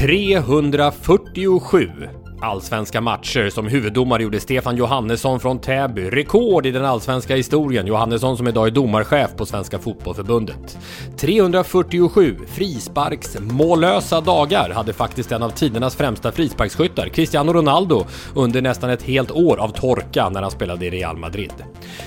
...347 allsvenska matcher. Som huvuddomare gjorde Stefan Johannesson från Täby rekord i den allsvenska historien. Johannesson som idag är domarchef på Svenska Fotbollförbundet. 347 frisparksmållösa dagar hade faktiskt en av tidernas främsta frisparksskyttar, Cristiano Ronaldo, under nästan ett helt år av torka när han spelade i Real Madrid.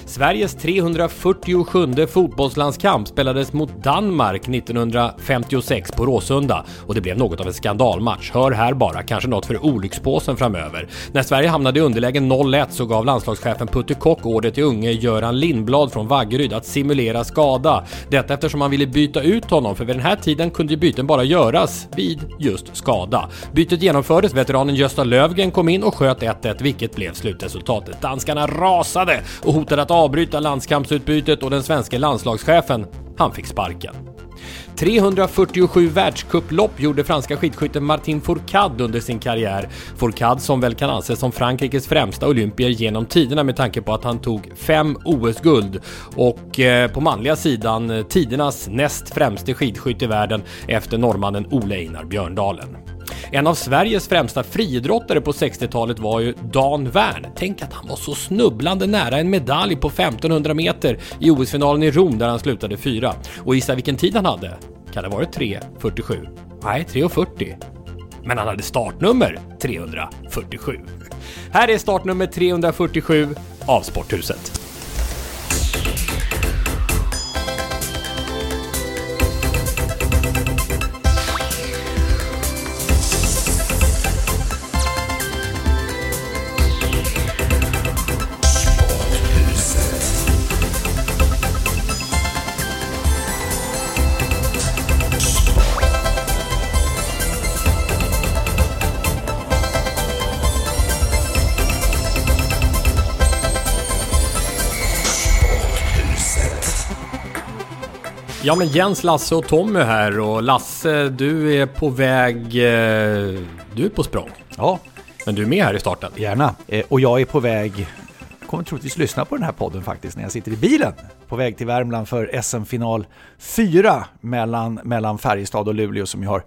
Sveriges 347 fotbollslandskamp spelades mot Danmark 1956 på Råsunda och det blev något av en skandalmatch. Hör här bara, kanske något för olyckspåsen framöver. När Sverige hamnade i underläge 0-1 så gav landslagschefen Putte Kock order till unge Göran Lindblad från Vaggeryd att simulera skada. Detta eftersom han ville byta ut honom, för vid den här tiden kunde byten bara göras vid just skada. Bytet genomfördes, veteranen Gösta Lövgren kom in och sköt 1-1, vilket blev slutresultatet. Danskarna rasade och hotade att avbryta landskampsutbytet och den svenska landslagschefen, han fick sparken. 347 världscuplopp gjorde franska skidskytten Martin Fourcade under sin karriär. Fourcade som väl kan anses som Frankrikes främsta olympier genom tiderna med tanke på att han tog fem OS-guld och eh, på manliga sidan eh, tidernas näst främste skidskytt i världen efter norrmannen Ole Einar Björndalen. En av Sveriges främsta friidrottare på 60-talet var ju Dan Wern. Tänk att han var så snubblande nära en medalj på 1500 meter i OS-finalen i Rom där han slutade fyra. Och gissa vilken tid han hade? Kan det ha varit 3.47? Nej, 3.40. Men han hade startnummer 347. Här är startnummer 347 av Sporthuset. Ja men Jens, Lasse och Tommy här och Lasse du är på väg... eh, Du är på språng. Ja, Men du är med här i starten. gärna. Eh, Och jag är på väg, jag kommer troligtvis lyssna på den här podden faktiskt när jag sitter i bilen. På väg till Värmland för SM-final 4 mellan, mellan Färjestad och Luleå som ju har,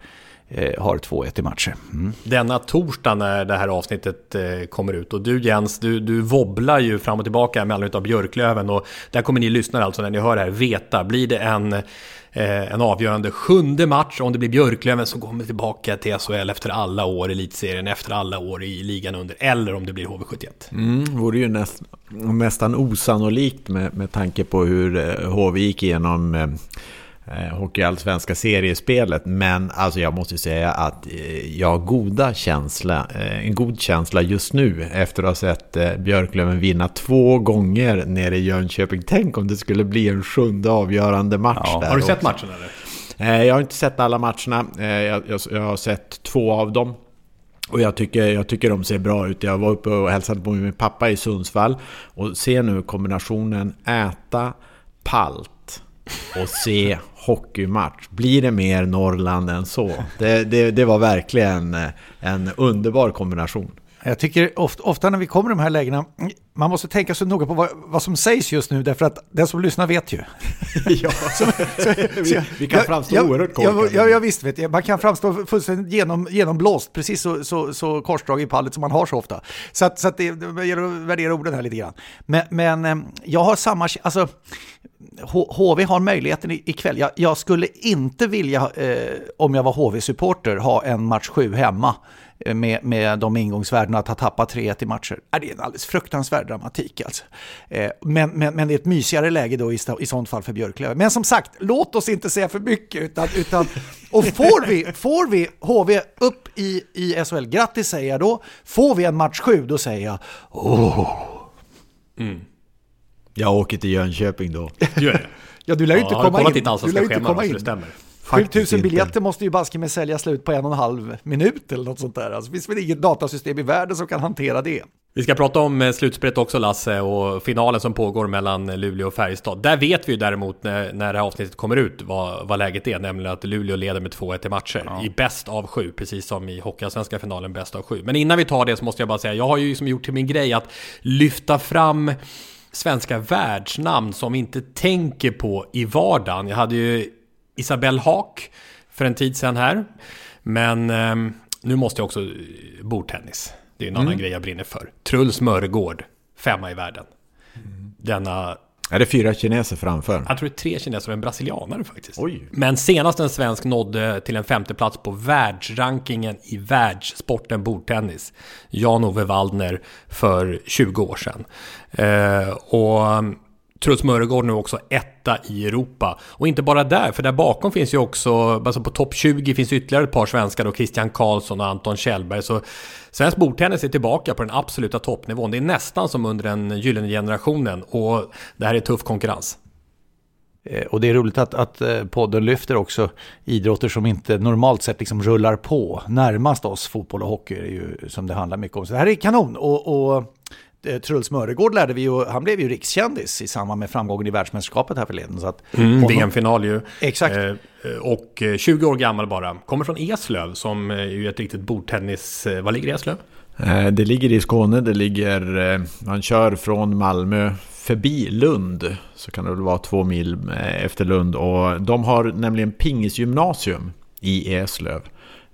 har 2-1 i matcher. Mm. Denna torsdag när det här avsnittet eh, kommer ut. Och du Jens, du, du wobblar ju fram och tillbaka med anledning av Björklöven. Och där kommer ni lyssnare alltså när ni hör det här veta. Blir det en, eh, en avgörande sjunde match, om det blir Björklöven så kommer vi tillbaka till SHL efter alla år i elitserien, efter alla år i ligan under. Eller om det blir HV71. Mm, vore ju näst, nästan osannolikt med, med tanke på hur eh, HV gick igenom eh, eh, Hockeyallsvenska seriespelet. Men alltså jag måste säga att eh, jag har goda känsla, eh, en god känsla just nu efter att ha sett eh, Björklöven vinna två gånger nere i Jönköping. Tänk om det skulle bli en sjunde avgörande match Ja, där har du sett också. matchen eller? Eh, Jag har inte sett alla matcherna. Eh, Jag, jag, jag har sett två av dem. Och jag tycker, jag tycker de ser bra ut. Jag var uppe och hälsade på min pappa i Sundsvall. Och ser nu kombinationen äta palt och se hockeymatch. Blir det mer Norrland än så? Det, det, det var verkligen eh, en underbar kombination. Jag tycker ofta, ofta när vi kommer i de här lägena, man måste tänka så noga på vad, vad som sägs just nu, därför att den som lyssnar vet ju. ja, vi, vi kan framstå oerhört korkade. Ja, ja, visst vet jag. Man kan framstå fullständigt genom, genomblåst, precis så, så, så korsdrag i pallet som man har så ofta. Så, att, så att det, det gäller att värdera orden här lite grann. Men, men eh, jag har samma, alltså HV har möjligheten ikväll. Jag, jag skulle inte vilja, eh, om jag var HV-supporter, ha en match 7 hemma med, med de ingångsvärdena att ha tappat 3-1 i matcher. Det är en alldeles fruktansvärd dramatik alltså. Eh, men, men, men det är ett mysigare läge då i, i sånt fall för Björklöven. Men som sagt, låt oss inte säga för mycket. Utan, utan, och får vi, får vi HV upp i, i SHL, grattis säger jag då. Får vi en match 7, då säger jag åh. Mm. Jag åker till Jönköping då. Gör det? ja, du lär ju inte ja, komma in. Du lär inte komma in. Det stämmer. 7000 biljetter måste ju baske med sälja slut på en och en halv minut eller något sånt där. Alltså, det finns väl inget datasystem i världen som kan hantera det. Vi ska prata om eh, slutspelet också Lasse och finalen som pågår mellan Luleå och Färjestad. Där vet vi ju däremot när, när det här avsnittet kommer ut vad, vad läget är, nämligen att Luleå leder med 2-1 i matcher ja. i bäst av sju, precis som i Hockeyallsvenska finalen bäst av sju. Men innan vi tar det så måste jag bara säga, jag har ju liksom gjort till min grej att lyfta fram svenska världsnamn som vi inte tänker på i vardagen. Jag hade ju Isabelle Haak för en tid sedan här. Men eh, nu måste jag också eh, bordtennis. Det är en annan mm. grej jag brinner för. Truls Mörgård, femma i världen. Mm. Denna... Är det fyra kineser framför? Jag tror det är tre kineser och en brasilianare faktiskt. Oj. Men senast en svensk nådde till en femteplats på världsrankingen i världssporten bordtennis. Jan-Ove Waldner för 20 år sedan. Eh, och Truls Mörgård nu också etta i Europa. Och inte bara där, för där bakom finns ju också, alltså på topp 20 finns ytterligare ett par svenskar då, Christian Karlsson och Anton Kjellberg. Så svensk bordtennis är tillbaka på den absoluta toppnivån. Det är nästan som under den gyllene generationen och det här är tuff konkurrens. Eh, och det är roligt att, att eh, podden lyfter också idrotter som inte normalt sett liksom rullar på. Närmast oss, fotboll och hockey är ju som det handlar mycket om. Så det här är kanon. Och, och Truls Mörgård lärde vi ju, han blev ju rikskändis i samband med framgången i världsmästerskapet här förleden. Så att mm, VM-final ju. Exakt. Eh, och 20 eh, år gammal bara. Kommer från Eslöv som är ju ett riktigt bordtennis... Var ligger Eslöv? Det ligger i Skåne, det ligger... Man kör från Malmö förbi Lund. Så kan det väl vara två mil efter Lund. Och de har nämligen pingisgymnasium i Eslöv.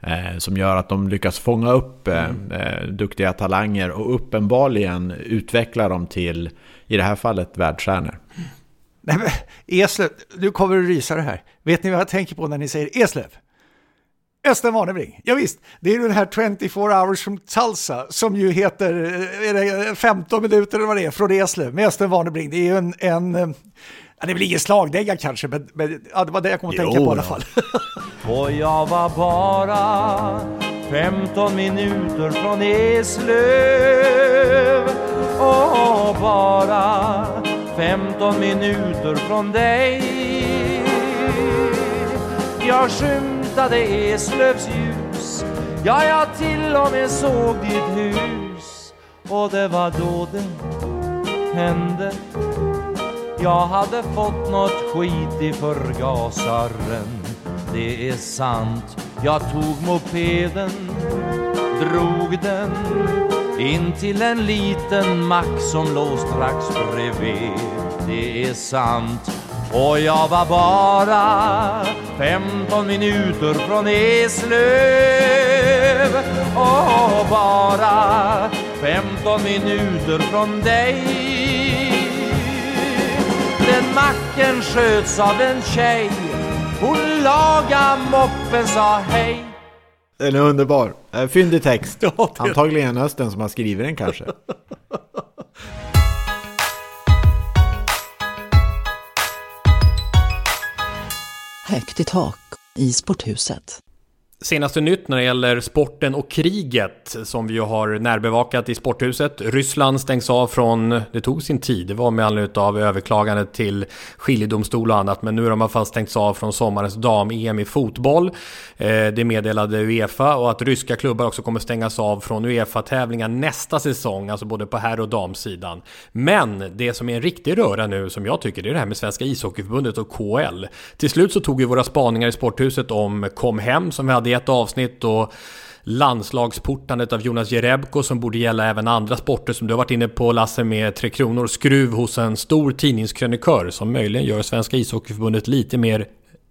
Eh, som gör att de lyckas fånga upp eh, mm. eh, duktiga talanger och uppenbarligen utveckla dem till, i det här fallet, världsstjärnor. Nej, men, Eslöv, nu kommer du rysa det här. Vet ni vad jag tänker på när ni säger Eslöv? Östen Warnerbring, ja, visst, det är den här 24 hours from Tulsa som ju heter är det 15 minuter eller vad det är från Eslöv med Östen Warnerbring. Det är ju en, en Ja, det blir ingen slagdänga kanske, men, men ja, det var det jag kom att tänka på i alla fall. Och jag var bara 15 minuter från Eslöv. Och bara 15 minuter från dig. Jag skymtade Eslövs ljus, ja, jag till och med såg ditt hus. Och det var då det hände jag hade fått nåt skit i förgasaren. Det är sant Jag tog mopeden Drog den In till en liten mack som låg strax bredvid. Det är sant och jag var bara 15 minuter från Eslöv. Och bara 15 minuter från dig macken sköts av en tjej Hon laga moppen, sa hej Den är underbar. Fyndig text. Ja, Antagligen Östen som har skrivit den kanske. Högt i tak i sporthuset. Senaste nytt när det gäller sporten och kriget som vi ju har närbevakat i sporthuset. Ryssland stängs av från, det tog sin tid, det var med anledning av överklagandet till skiljedomstol och annat. Men nu har de i alla fall stängts av från sommarens dam-EM i fotboll. Eh, det meddelade Uefa och att ryska klubbar också kommer stängas av från Uefa-tävlingar nästa säsong, alltså både på herr och damsidan. Men det som är en riktig röra nu som jag tycker, det är det här med Svenska ishockeyförbundet och KL. Till slut så tog vi våra spaningar i sporthuset om Kom Hem som vi hade i ett avsnitt och landslagsportandet av Jonas Jerebko som borde gälla även andra sporter som du har varit inne på Lasse med Tre Kronor skruv hos en stor tidningskrönikör som möjligen gör Svenska ishockeyförbundet lite mer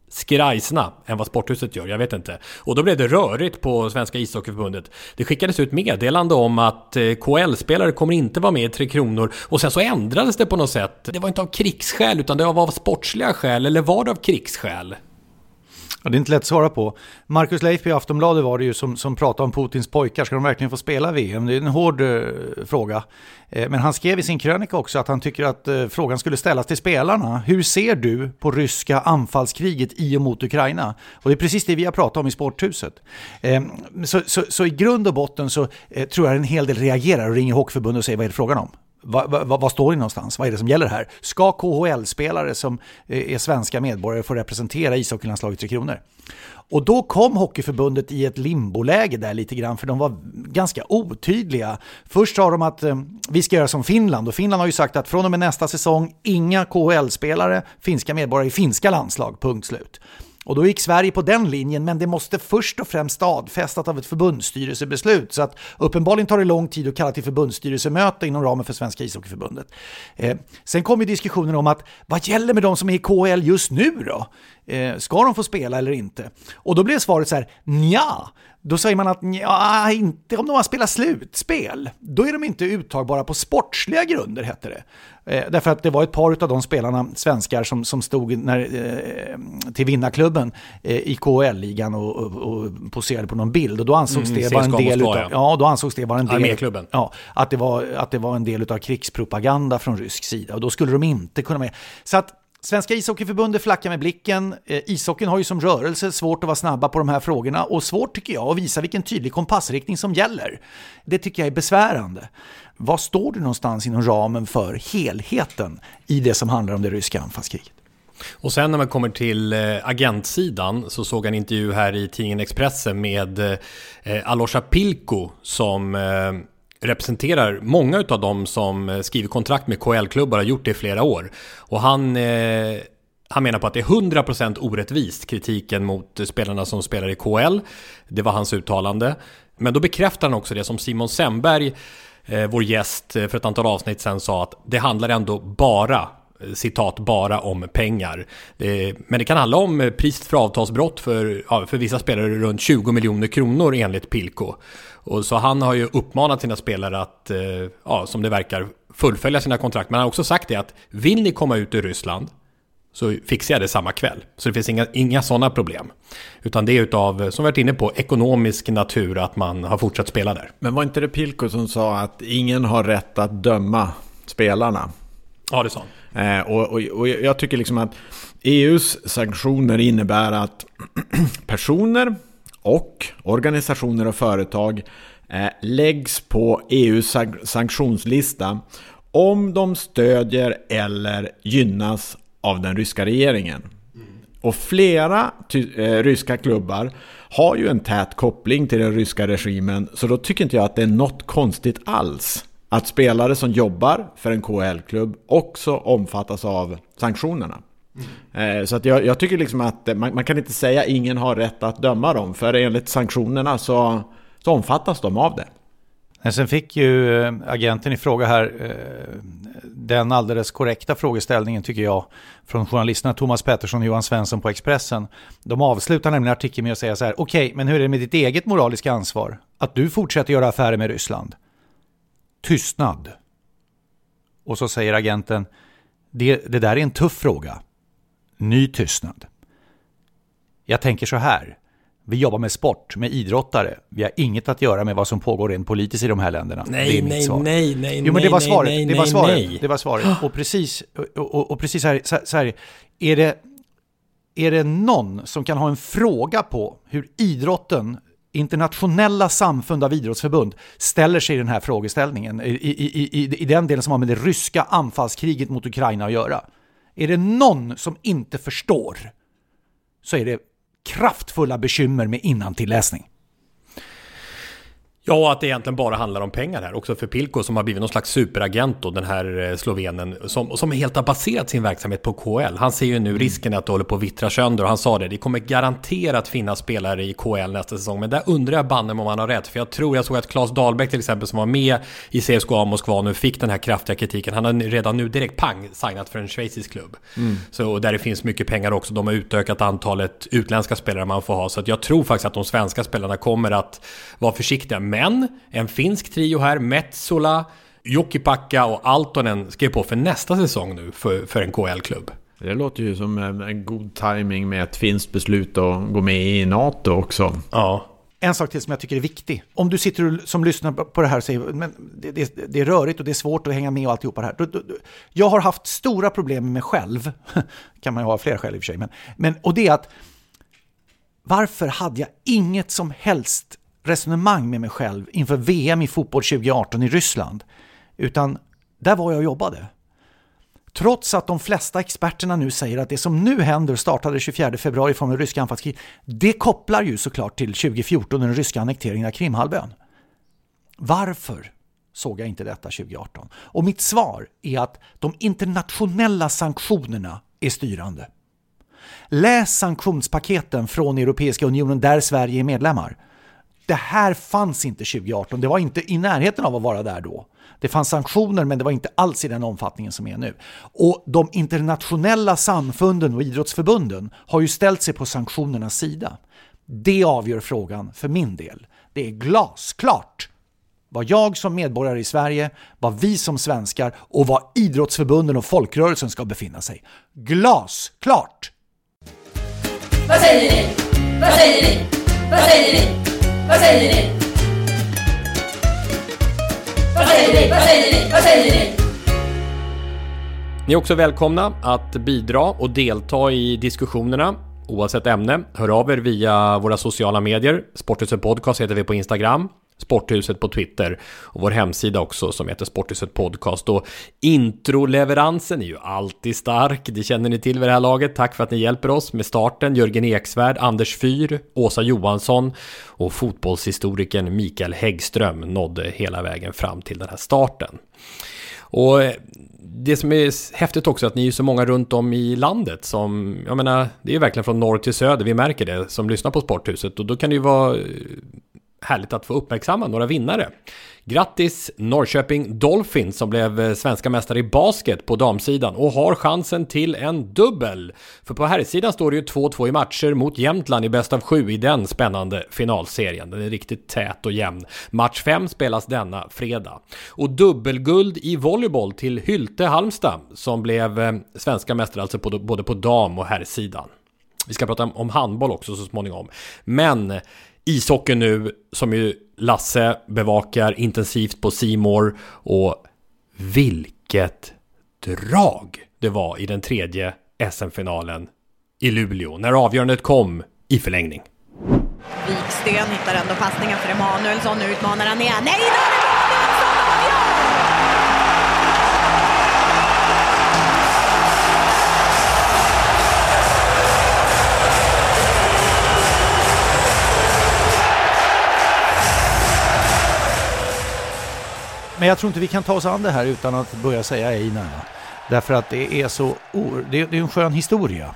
skrajsna än vad Sporthuset gör, jag vet inte. Och då blev det rörigt på Svenska ishockeyförbundet. Det skickades ut meddelande om att eh, KL-spelare kommer inte vara med i Tre Kronor och sen så ändrades det på något sätt. Det var inte av krigsskäl utan det var av sportsliga skäl, eller var det av krigsskäl? Ja, det är inte lätt att svara på. Marcus Leif i Aftonbladet var det ju som, som pratade om Putins pojkar. Ska de verkligen få spela VM? Det är en hård eh, fråga. Eh, men han skrev i sin krönika också att han tycker att eh, frågan skulle ställas till spelarna. Hur ser du på ryska anfallskriget i och mot Ukraina? Och det är precis det vi har pratat om i Sporthuset. Eh, så, så, så, i grund och botten så eh, tror jag en hel del reagerar och ringer Hockeyförbundet och säger vad är det frågan om? Vad, va, va står ni någonstans? Vad är det som gäller här? Ska KHL-spelare som eh, är svenska medborgare få representera ishockeylandslaget Tre Kronor? Och då kom Hockeyförbundet i ett limboläge där lite grann, för de var ganska otydliga. Först sa de att eh, vi ska göra som Finland, och Finland har ju sagt att från och med nästa säsong, inga KHL-spelare, finska medborgare i finska landslag, punkt slut. Och då gick Sverige på den linjen, men det måste först och främst stadfästas av ett förbundsstyrelsebeslut. Så att uppenbarligen tar det lång tid att kalla till förbundsstyrelsemöte inom ramen för Svenska ishockeyförbundet. Eh, sen kom ju diskussionen om att vad gäller med de som är i KHL just nu då? Eh, ska de få spela eller inte? Och då blev svaret så här, nja. Då säger man att ja, inte om de har spelat slutspel. Då är de inte uttagbara på sportsliga grunder, hette det. Eh, därför att det var ett par av de spelarna, svenskar, som, som stod när, eh, till vinnarklubben eh, i KHL-ligan och, och, och, poserade på någon bild. Och då ansågs mm, det vara en del utav, ja. då ansågs det vara en del, ja, att det var, att det var en del av krigspropaganda från rysk sida. Och då skulle de inte kunna med. Så att Svenska ishockeyförbundet flackar med blicken. Eh, ishockeyn har ju som rörelse svårt att vara snabba på de här frågorna och svårt tycker jag att visa vilken tydlig kompassriktning som gäller. Det tycker jag är besvärande. Var står du någonstans inom ramen för helheten i det som handlar om det ryska anfallskriget? Och sen när man kommer till eh, agentsidan så såg jag en intervju här i tidningen Expressen med eh, eh, Alosha Pilko som representerar många av dem som eh, skriver kontrakt med KL-klubbar och har gjort det i flera år. Och han, eh, han menar på att det är 100% orättvist kritiken mot spelarna som spelar i KL. Det var hans uttalande. Men då bekräftar han också det som Simon Semberg, eh, vår gäst eh, för ett antal avsnitt sen sa att det handlar ändå bara eh, citat bara om pengar. men det kan handla om priset för avtalsbrott för, ja, för vissa spelare runt 20 miljoner kronor enligt Pilko. Och så han har ju uppmanat sina spelare att, eh, ja, som det verkar, fullfölja sina kontrakt. Men han har också sagt det att vill ni komma ut ur Ryssland så fixar jag det samma kväll. Så det finns inga, inga sådana problem. Utan det är utav, som vi varit inne på, ekonomisk natur att man har fortsatt spela där. Men var inte det Pilko som sa att ingen har rätt att döma spelarna? Ja, det sa han. Eh, och, och, och jag tycker liksom att EUs sanktioner innebär att personer och organisationer och företag eh, läggs på EUs sanktionslista om de stödjer eller gynnas av den ryska regeringen. Och flera eh, ryska klubbar har ju en tät koppling till den ryska regimen så då tycker inte jag att det är något konstigt alls att spelare som jobbar för en KHL-klubb också omfattas av sanktionerna. Mm. Eh, så att jag, jag, tycker liksom att man, man, kan inte säga ingen har rätt att döma dem, för enligt sanktionerna så, så omfattas de av det. Sen fick ju eh, agenten i fråga här eh, den alldeles korrekta frågeställningen tycker jag från journalisterna Thomas Pettersson och Johan Svensson på Expressen. De avslutar nämligen artikeln med att säga så här, okej, okay, men hur är det med ditt eget moraliska ansvar? Att du fortsätter göra affärer med Ryssland? Tystnad. Och så säger agenten, det, det där är en tuff fråga. Ny tystnad. Jag tänker så här. Vi jobbar med sport, med idrottare. Vi har inget att göra med vad som pågår rent politiskt i de här länderna. Nej, det är mitt nej, svar. nej, nej, jo, men det var svaret. Nej, det var svaret. Nej. Det var svaret. Och precis, och, och, och precis här, så här, är det, är det någon som kan ha en fråga på hur idrotten internationella samfund av idrottsförbund ställer sig i den här frågeställningen, i, i, i, i den delen som har med det ryska anfallskriget mot Ukraina att göra. Är det någon som inte förstår så är det kraftfulla bekymmer med innantilläsning. Ja, att det egentligen bara handlar om pengar här. Också för Pilko som har blivit någon slags superagent då, den här eh, slovenen. Som, som helt har baserat sin verksamhet på KL. Han ser ju nu mm. risken att det håller på att vittra sönder. Och han sa det, det kommer garanterat finnas spelare i KL nästa säsong. Men där undrar jag banne om han har rätt. För jag tror, jag såg att Claes Dahlbäck till exempel som var med i CSKA Moskva nu fick den här kraftiga kritiken. Han har redan nu direkt pang signat för en schweizisk klubb. Mm. Så där det finns mycket pengar också. De har utökat antalet utländska spelare man får ha. Så jag tror faktiskt att de svenska spelarna kommer att vara försiktiga. Men en finsk trio här, Metsola, Jokipakka och Altonen skrev på för nästa säsong nu för, för en KL-klubb. Det låter ju som en god timing med ett finskt beslut att gå med i NATO också. Ja. En sak till som jag tycker är viktig. Om du sitter som lyssnar på det här och säger men det, det, det är rörigt och det är svårt att hänga med och alltihopa det här. Du, du, jag har haft stora problem med mig själv. kan man ju ha fler skäl i och för sig. Men, men, och det är att varför hade jag inget som helst resonemang med mig själv inför VM i fotboll 2018 i Ryssland? Utan där var jag och jobbade. Trots att de flesta experterna nu säger att det som nu händer startade 24 februari från den ryska anfallskriget, det kopplar ju såklart till 2014 och den ryska annekteringen av Krimhalvön. Varför såg jag inte detta 2018? Och mitt svar är att de internationella sanktionerna är styrande. Läs sanktionspaketen från Europeiska unionen där Sverige är medlemmar. Det här fanns inte 2018, det var inte i närheten av att vara där då. Det fanns sanktioner men det var inte alls i den omfattningen som är nu. Och de internationella samfunden och idrottsförbunden har ju ställt sig på sanktionernas sida. Det avgör frågan för min del. Det är glasklart vad jag som medborgare i Sverige, vad vi som svenskar och vad idrottsförbunden och folkrörelsen ska befinna sig. Glasklart! Vad säger ni? Vad säger ni? Vad säger ni? Vad säger ni? Vad säger ni? Vad säger ni? Vad säger ni? Ni är också välkomna att bidra och delta i diskussionerna oavsett ämne. Hör av er via våra sociala medier. Sporthuset Podcast heter vi på Instagram. Sporthuset på Twitter och vår hemsida också som heter Sporthuset Podcast. Och introleveransen är ju alltid stark, det känner ni till vid det här laget. Tack för att ni hjälper oss med starten. Jörgen Eksvärd, Anders Fyr, Åsa Johansson och fotbollshistorikern Mikael Häggström nådde hela vägen fram till den här starten. Och eh, det som är häftigt också är att ni är så många runt om i landet som, jag menar, det är verkligen från norr till söder, vi märker det, som lyssnar på Sporthuset och då kan det ju vara eh, härligt att få uppmärksamma några vinnare. Grattis Norrköping Dolphins som blev eh, svenska mästare i basket på damsidan och har chansen till en dubbel. För på herrsidan står det ju 2-2 i matcher mot Jämtland i bäst av sju i den spännande finalserien. Den är riktigt tät och jämn. Match 5 spelas denna fredag. Och dubbelguld i volleyboll till Hylte Halmstad som blev eh, svenska mästare alltså på, både på dam och herrsidan. Vi ska prata om handboll också så småningom. Men ishockey nu som ju Lasse bevakar intensivt på Simor och vilket drag det var i den tredje SM-finalen i Luleå när avgörandet kom i förlängning. Viksten hittar ändå passningen för Emanuelsson. Nu utmanar han igen. Nej, då Men jag tror inte vi kan ta oss an det här utan att börja säga Einar. Därför att det är så, det är, en skön historia.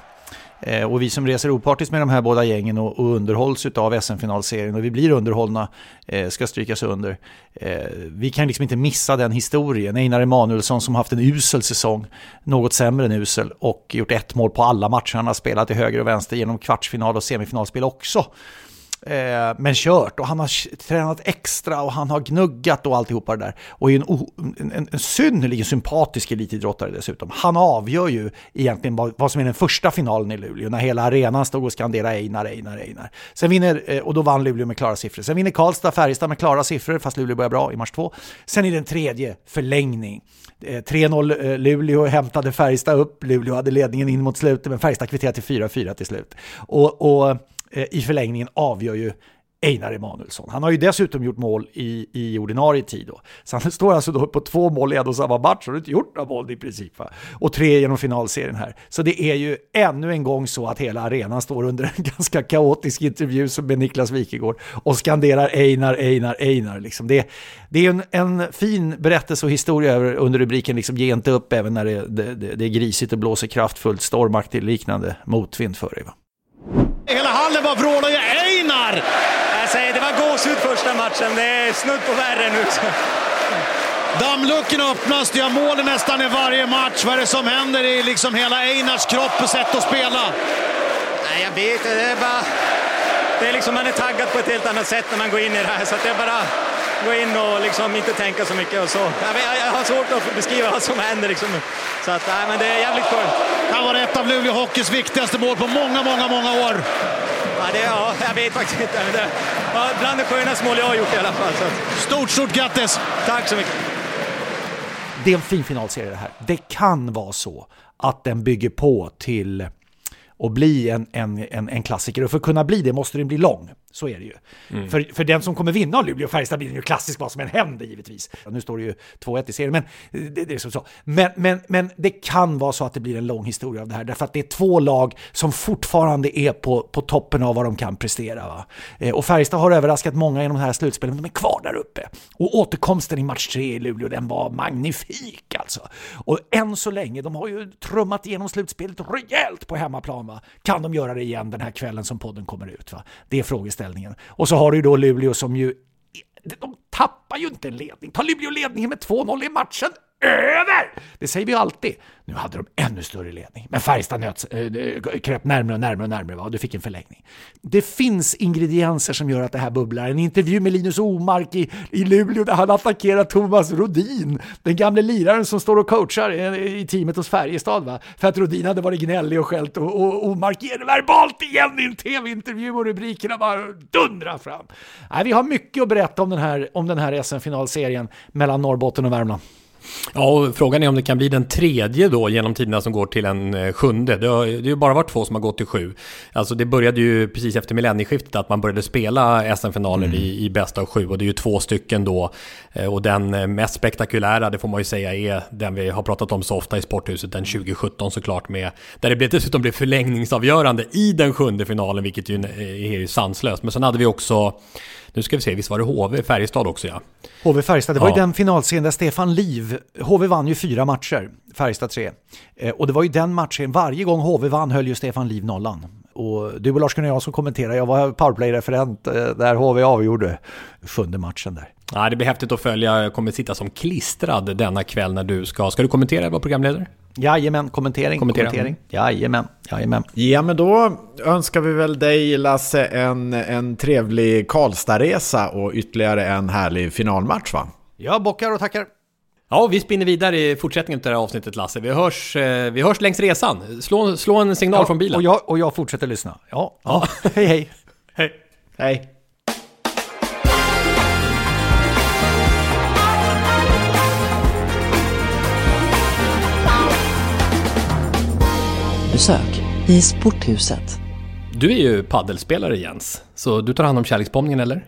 Eh, och vi som reser opartiskt med de här båda gängen och, och underhålls av SM-finalserien och vi blir underhållna, eh, ska strykas under. Eh, vi kan liksom inte missa den historien. Einar Emanuelsson som haft en usel säsong, något sämre än usel och gjort ett mål på alla matcher han har spelat till höger och vänster genom kvartsfinal och semifinalspel också. Eh, men kört och han har tränat extra och han har gnuggat och alltihopa det där. Och är en, en, en, en synnerligen sympatisk elitidrottare dessutom. Han avgör ju egentligen vad, vad som är den första finalen i Luleå när hela arenan stod och skanderade Einar, Einar, Einar. Sen vinner, eh, och då vann Luleå med klara siffror. Sen vinner Karlstad, Färjestad med klara siffror fast Luleå börjar bra i match två. Sen i den tredje förlängning. Eh, 3-0 eh, Luleå hämtade Färjestad upp. Luleå hade ledningen in mot slutet men Färjestad kvitterade till 4-4 till slut. Och, och Eh, i förlängningen avgör ju Einar Emanuelsson. Han har ju dessutom gjort mål i, i ordinarie tid då. Så han står alltså då på två mål i en och samma match och har inte gjort några mål i princip. Va? Och tre genom finalserien här. Så det är ju ännu en gång så att hela arenan står under en ganska kaotisk intervju med Niklas Wikegård och skanderar Einar, Einar, Einar. Liksom. Det, det är en, en fin berättelse och historia under rubriken liksom, Ge inte upp även när det, det, det, det är grisigt och blåser kraftfullt, stormaktig liknande motvind för dig. Va? Hela hallen bara vrålar ju Einar! Jag säger, det var gåshud första matchen. Det är snudd på värre nu. Dammluckorna öppnas, det gör mål nästan i varje match. Vad är det som händer i liksom hela Einars kropp och sätt att spela? Nej, jag vet inte. Det är bara... Det är liksom, man är taggad på ett helt annat sätt när man går in i det här. Så det är bara... gå in och liksom inte tänka så mycket och så. Jag, vet- jag har svårt att beskriva vad som händer liksom. Så att, nej, men det är jävligt skönt. Det här var ett av Luleå Hockeys viktigaste mål på många, många, många år. Ja, det, ja, jag vet faktiskt inte. Men det var bland de skönaste mål jag har gjort i alla fall. Så att, Stort, stort grattis! tack så mycket. Det är en fin finalserie det här. Det kan vara så att den bygger på till att bli en, en, en, en klassiker. Och för att kunna bli det måste den bli lång. Så är det ju. Mm. För, för den som kommer vinna av Luleå och Färjestad blir ju klassisk vad som än händer givetvis. Nu står det ju 2-1 i serien, men det, det är så. så. Men, men, men det kan vara så att det blir en lång historia av det här. Därför att det är två lag som fortfarande är på, på toppen av vad de kan prestera. Va? Eh, Och Färjestad har överraskat många genom det här slutspelet, men de är kvar där uppe. Och återkomsten i match 3 i Luleå, den var magnifik alltså. Och än så länge, de har ju trummat igenom slutspelet rejält på hemmaplan. Va? Kan de göra det igen den här kvällen som podden kommer ut? Va? Det är frågeställningen. Och så har du då Luleå som ju de tappar ju inte en ledning. Tar Luleå ledningen med 2-0 i matchen över! Det säger vi ju alltid. Nu hade de ännu större ledning, men Färjestad nöts, äh, kröp närmare och närmare och närmare och du fick en förlängning. Det finns ingredienser som gör att det här bubblar. En intervju med Linus Omark i, i Luleå där han attackerar Thomas Rodin, den gamle liraren som står och coachar i, i teamet hos Färjestad va? för att Rodin hade varit gnällig och skällt och, och Omark ger det verbalt igen i en tv-intervju och rubrikerna bara dundrar fram. Nej, vi har mycket att berätta om den här, om den här SM-finalserien mellan Norrbotten och Värmland. Ja, och frågan är om det kan bli den tredje då genom tiderna som går till en eh, sjunde. Det har det har ju bara varit två som har gått till sju. Alltså det började ju precis efter millennieskiftet att man började spela SM-finaler i, i bästa av sju och det är ju två stycken då. Eh, Och den eh, mest spektakulära, det får man ju säga, är den vi har pratat om så ofta i Sporthuset, den 2017 såklart med, där det dessutom blev förlängningsavgörande i den sjunde finalen, vilket ju är är ju sanslöst. Men sen hade vi också, nu ska vi se, visst var det HV Färjestad också ja? HV Färjestad, det var ju Ja. den finalserien där Stefan Liv, HV vann ju fyra matcher, Färjestad tre. Eh, och det var ju den matchen, varje gång HV vann höll ju Stefan Liv nollan. Och du och Lars-Gunnar Jansson kommenterade, jag var powerplay-referent eh, där HV avgjorde sjunde matchen där. Ja, det blir häftigt att följa. Jag kommer sitta som klistrad denna kväll när du ska... Ska du kommentera, vara programledare? Jajamän, kommentering, Kommentera. kommentering. Jajamän, jajamän. Ja, men då önskar vi väl dig, Lasse, en, en trevlig Karlstadresa och ytterligare en härlig finalmatch, va? Jag bockar och tackar. Ja, vi spinner vidare i fortsättningen till det här avsnittet, Lasse. Vi hörs, eh, vi hörs längs resan. Slå, slå en signal Ja, från bilen. och, jag, och jag fortsätter lyssna. Ja, ja. hej hej. Hej. Hej. Besök i Sporthuset. Du är ju paddelspelare Jens, så du tar hand om kärleksbombningen eller?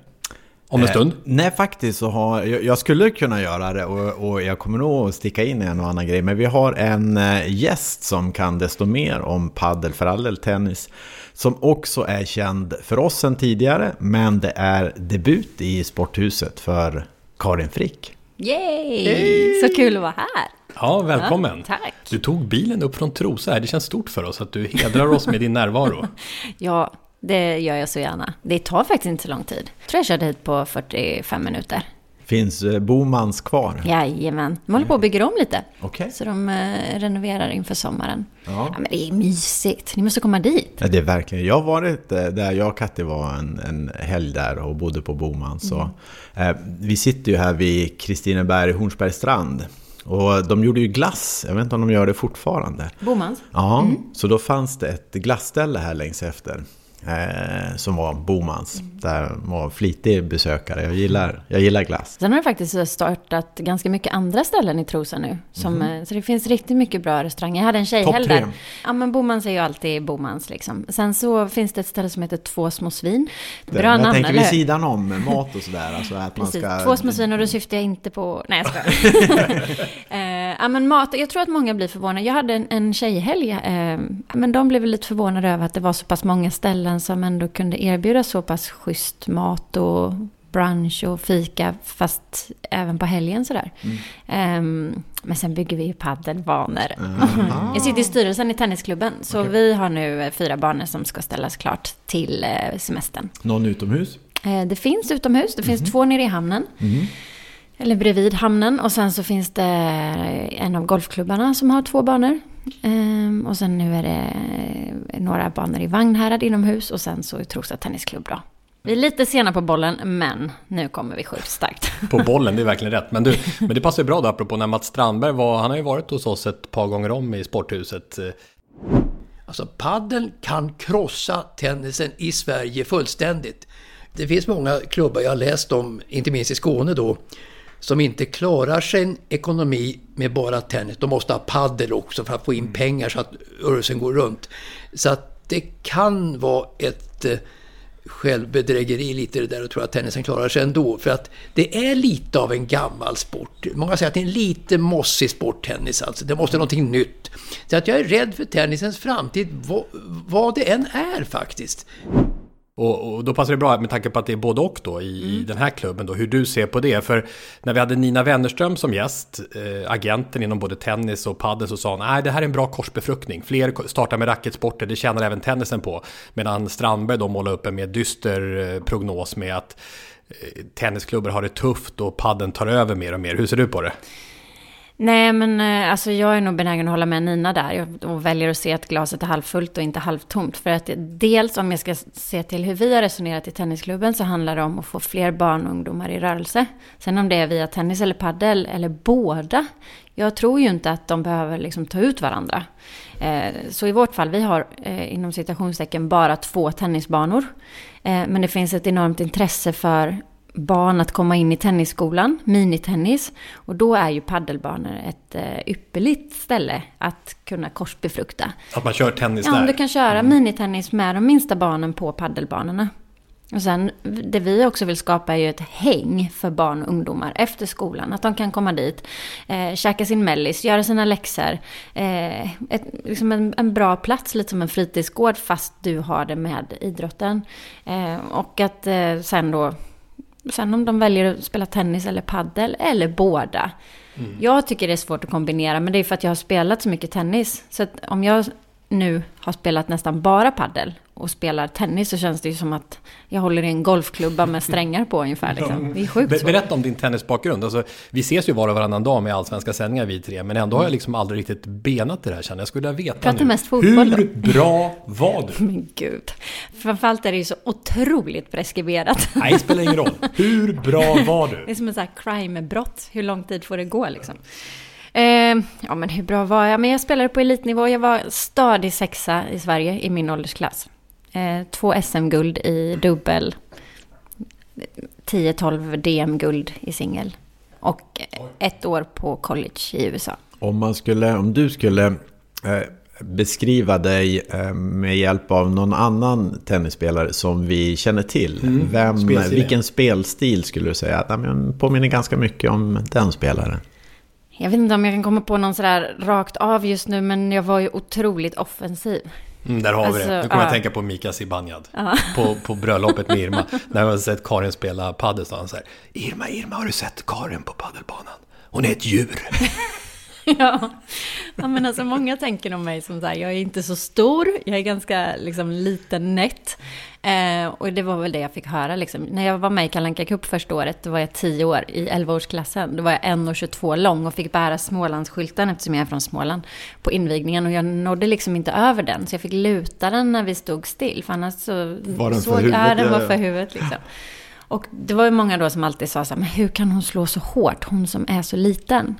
Om en stund? Eh, nej, faktiskt så har jag, jag skulle kunna göra det och, och jag kommer nog att sticka in en och annan grej. Men vi har en eh, gäst som kan desto mer om paddel, för all del tennis. Som också är känd för oss sedan tidigare, men det är debut i Sporthuset för Karin Frick. Yay! Så kul att vara här. Ja, välkommen. Ja, tack. Du tog bilen upp från Trosa här. Det känns stort för oss att du hedrar oss med din närvaro. Ja, det gör jag så gärna. Det tar faktiskt inte så lång tid. Jag tror jag körde hit på 45 minuter. Finns eh, Bomans kvar? Jajamän. De håller på att bygga om lite. Okej. Så de eh, renoverar inför sommaren. Ja. Ja, men det är mysigt. Ni måste komma dit. Ja, det är verkligen. Jag har varit eh, där, jag och Katti var en, en helg där och bodde på Boman. Så, eh, vi sitter ju här vid Kristineberg, Hornsbergs strand. Och de gjorde ju glass, jag vet inte om de gör det fortfarande. Bomans. Ja, så då fanns det ett glassställe här längs efter. Eh, som var Bomans. Där var flitig besökare. Jag gillar, jag gillar glass. Sen har det faktiskt startat ganska mycket andra ställen i Trosa nu. Som, eh, Så det finns riktigt mycket bra restauranger. Jag hade en tjejhelg där. Ja, men Bomans är ju alltid Bomans liksom. Sen så finns det ett ställe som heter Två små svin. Bra jag namn, tänker eller vid sidan om mat och sådär. Alltså att man ska... två små svin och då syftar jag inte på... Nej, jag skojar. eh, ja, men mat, jag tror att många blir förvånade. Jag hade en, en tjejhelg. Eh, men de blev lite förvånade över att det var så pass många ställen som ändå kunde erbjuda så pass schysst mat och brunch och fika, fast även på helgen sådär. Ehm, men sen bygger vi ju paddelbanor. jag sitter i styrelsen i tennisklubben, så vi har nu eh, fyra banor som ska ställas klart till eh, semestern. Någon utomhus? Eh, Det finns utomhus, det finns två nere i hamnen. Eller bredvid hamnen. Och sen så finns det en av golfklubbarna som har två banor. Ehm, och sen nu är det några banor i Vagnhärad inomhus. Och sen så är Trosa Tennisklubb då. Vi är lite sena på bollen, men nu kommer vi sjukt starkt. På bollen, det är verkligen rätt. Men, du, men det passar ju bra då, apropå när Mats Strandberg var, han har ju varit hos oss ett par gånger om i sporthuset. Alltså paddeln kan krossa tennisen i Sverige fullständigt. Det finns många klubbar jag har läst om, inte minst i Skåne då, som inte klarar sin ekonomi med bara tennis. De måste ha paddel också för att få in pengar så att rörelsen går runt. Så att det kan vara ett eh, självbedrägeri lite det där och tro att tennisen klarar sig ändå. För att det är lite av en gammal sport. Många säger att det är en lite mossig sport, tennis alltså. Det måste någonting nytt. Så att jag är rädd för tennisens framtid, vad, vad det än är faktiskt. Och, och, då passar det bra med tanke på att det är både och då i, mm. i den här klubben då, hur du ser på det. För när vi hade Nina Wennerström som gäst, eh, agenten inom både tennis och padel, så sa hon nej det här är en bra korsbefruktning. Fler startar med racketsporter, det tjänar även tennisen på. Medan Strandberg då målar upp en mer dyster eh, prognos med att eh, tennisklubbar har det tufft och padden tar över mer och mer. Hur ser du på det? Nej, men eh, alltså jag är nog benägen att hålla med Nina där och väljer att se att glaset är halvfullt och inte halvtomt. För att dels om jag ska se till hur vi har resonerat i tennisklubben så handlar det om att få fler barn och ungdomar i rörelse. Sen om det är via tennis eller paddel eller båda. Jag tror ju inte att de behöver liksom ta ut varandra. Eh, så i vårt fall, vi har eh, inom citationstecken bara två tennisbanor. Eh, men det finns ett enormt intresse för barn att komma in i tennisskolan, minitennis. Och då är ju paddelbanor ett eh, ypperligt ställe att kunna korsbefrukta. Att man kör tennis ja, där? Ja, du kan köra mm. minitennis med de minsta barnen på paddelbanorna. Och sen, det vi också vill skapa är ju ett häng för barn och ungdomar efter skolan. Att de kan komma dit, eh, käka sin mellis, göra sina läxor. Eh, ett, liksom en, en, bra plats, lite som en fritidsgård, fast du har det med idrotten. Eh, och att eh, sen då Sen om de väljer att spela tennis eller paddel eller båda. Mm. Jag tycker det är svårt att kombinera, men det är för att jag har spelat så mycket tennis. Så om jag nu har spelat nästan bara paddel och spelar tennis så känns det ju som att jag håller i en golfklubba med strängar på ungefär. Liksom. Det är sjukt Ber Berätta om din tennisbakgrund. Alltså, vi ses ju var och varannan dag med allsvenska sändningar vi tre, men ändå har jag liksom aldrig riktigt benat det här känner jag. skulle vilja veta Prata nu. mest fotboll Hur då? bra var du? Men gud. Framförallt är det ju så otroligt preskriberat. Nej, det spelar ingen roll. Hur bra var du? Det är som här crime-brott. Hur lång tid får det gå liksom? Eh, ja, men hur bra var jag? Men jag spelade på elitnivå. Jag var stadig sexa i Sverige i min åldersklass. Eh, två SM-guld i dubbel. 10-12 DM-guld i singel. Och ett år på college i USA. Om, man skulle, om du skulle eh, beskriva dig eh, med hjälp av någon annan tennisspelare som vi känner till. Mm. Vem, vilken spelstil skulle du säga? Den påminner ganska mycket om den spelaren. Jag vet inte om jag kan komma på någon sådär rakt av just nu, men jag var ju otroligt offensiv. Mm, där har alltså, vi det. Nu kommer jag tänka på Mika Zibanejad. På, på bröllopet med Irma. När jag har sett Karin spela padel så han så här. Irma, Irma, har du sett Karin på paddelbanan? Hon är ett djur. ja. ja, men alltså många tänker om mig som så här, jag är inte så stor, jag är ganska liksom liten nätt. Eh, och det var väl det jag fick höra liksom. När jag var med i Kalanka Cup första året, då var jag 10 år i 11-årsklassen. Då var jag 1,22 lång och fick bära Smålandsskylten eftersom jag är från Småland på invigningen. Och jag nådde liksom inte över den, så jag fick luta den när vi stod still. För annars så var den såg, för huvudet? Ja, den var för huvudet liksom. Och det var ju många då som alltid sa så här, men hur kan hon slå så hårt, hon som är så liten?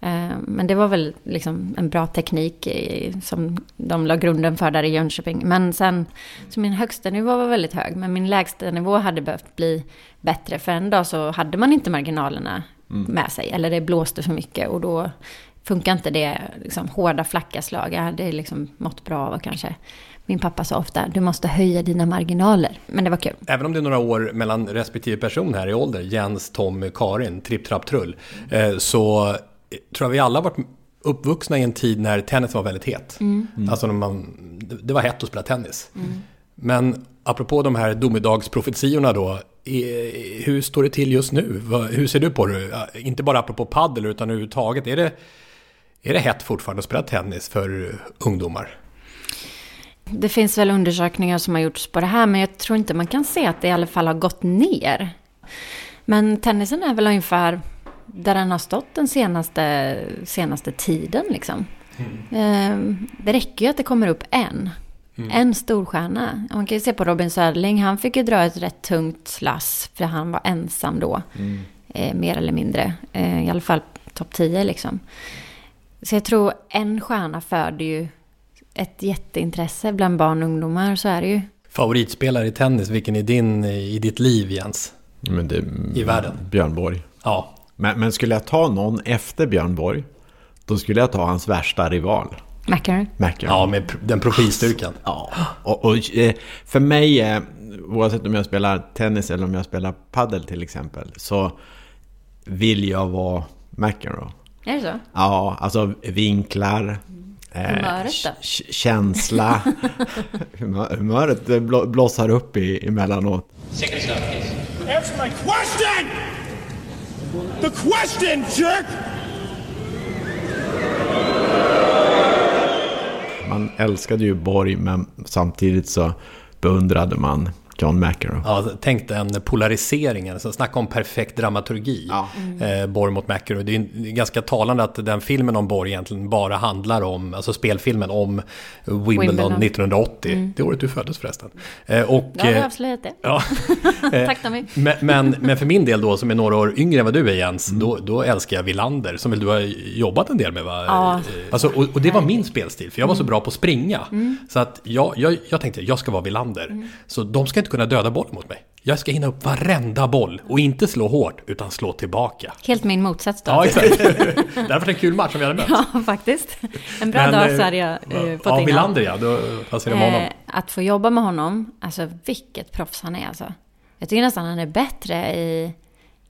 Eh, men det var väl liksom en bra teknik som de la grunden för där i Jönköping. Men sen, så min högsta nivå var väldigt hög, men min lägsta nivå hade behövt bli bättre. För en dag så hade man inte marginalerna mm. med sig, eller det blåste för mycket och då funkar inte det liksom, hårda flacka slag. Jag hade liksom mått bra av kanske min pappa sa ofta, du måste höja dina marginaler. Men det var kul. Även om det är några år mellan respektive person här i ålder, Jens, Tommy, Karin, tripp, trapp, trull, eh, så tror jag vi alla varit uppvuxna i en tid när tennis var väldigt het. Mm. mm. Alltså när man, det var hett att spela tennis. Mm. Men apropå de här domedagsprofetiorna då, hur står det till just nu? Hur ser du på det? Inte bara apropå paddel utan överhuvudtaget. Är det, är det hett fortfarande att spela tennis för ungdomar? Det finns väl undersökningar som har gjorts på det här, men jag tror inte man kan se att det i alla fall har gått ner. Men tennisen är väl ungefär där den har stått den senaste, senaste tiden. Liksom. Mm. Eh, det räcker ju att det kommer upp en. Mm. En storstjärna. Man kan ju se på Robin Söderling. Han fick ju dra ett rätt tungt lass. För han var ensam då. Mm. Eh, mer eller mindre. Eh, I alla fall topp 10 liksom. Så jag tror en stjärna föder ju ett jätteintresse bland barn och ungdomar. Så är det ju. Favoritspelare i tennis, vilken är din i ditt liv Jens? Men det, I världen? Björn Borg. Ja. Men, men skulle jag ta någon efter Björn Borg, då skulle jag ta hans värsta rival. McEnroe. McEnroe. Ja, med den profilstyrkan. Ja, och, och eh, för mig, oavsett om jag spelar tennis eller om jag spelar paddel till exempel, så vill jag vara McEnroe. Är det så? Ja, alltså vinklar. Humöret då? Känsla. Humöret blossar upp i, emellanåt. Second stop, please. Answer my question! The question, jerk! Man älskade ju Borg, men samtidigt så beundrade man John McEnroe. Ja, tänk den polariseringen. Så snacka om perfekt dramaturgi. Ja. Mm. Eh, Borg mot McEnroe. Det är ganska talande att den filmen om Borg egentligen bara handlar om, alltså spelfilmen om Wimbledon, Wimbledon. 1980. Mm. Det året du föddes förresten. Eh, och, ja, jag har eh, avslöjat det. Ja. Tack Tommy. Men, men, men, för min del då, som är några år yngre än vad du är Jens, mm. då, då älskar jag Villander, som väl du har jobbat en del med va? Ja. Eh, alltså, och, och det var min spelstil, för jag var så mm. bra på att springa. Mm. Så att jag, jag, jag tänkte, jag ska vara Villander. Mm. Så de ska inte kunna döda bollen mot mig. Jag ska hinna upp varenda boll och inte slå hårt utan slå tillbaka. Helt min motsats då. Ja, exakt. Därför det en kul match som vi hade mött. Ja, faktiskt. En bra Men, dag så hade jag eh, fått ja, in Wilander ja, då, säger du om honom? Eh, att få jobba med honom, alltså vilket proffs han är alltså. Jag tycker nästan han är bättre i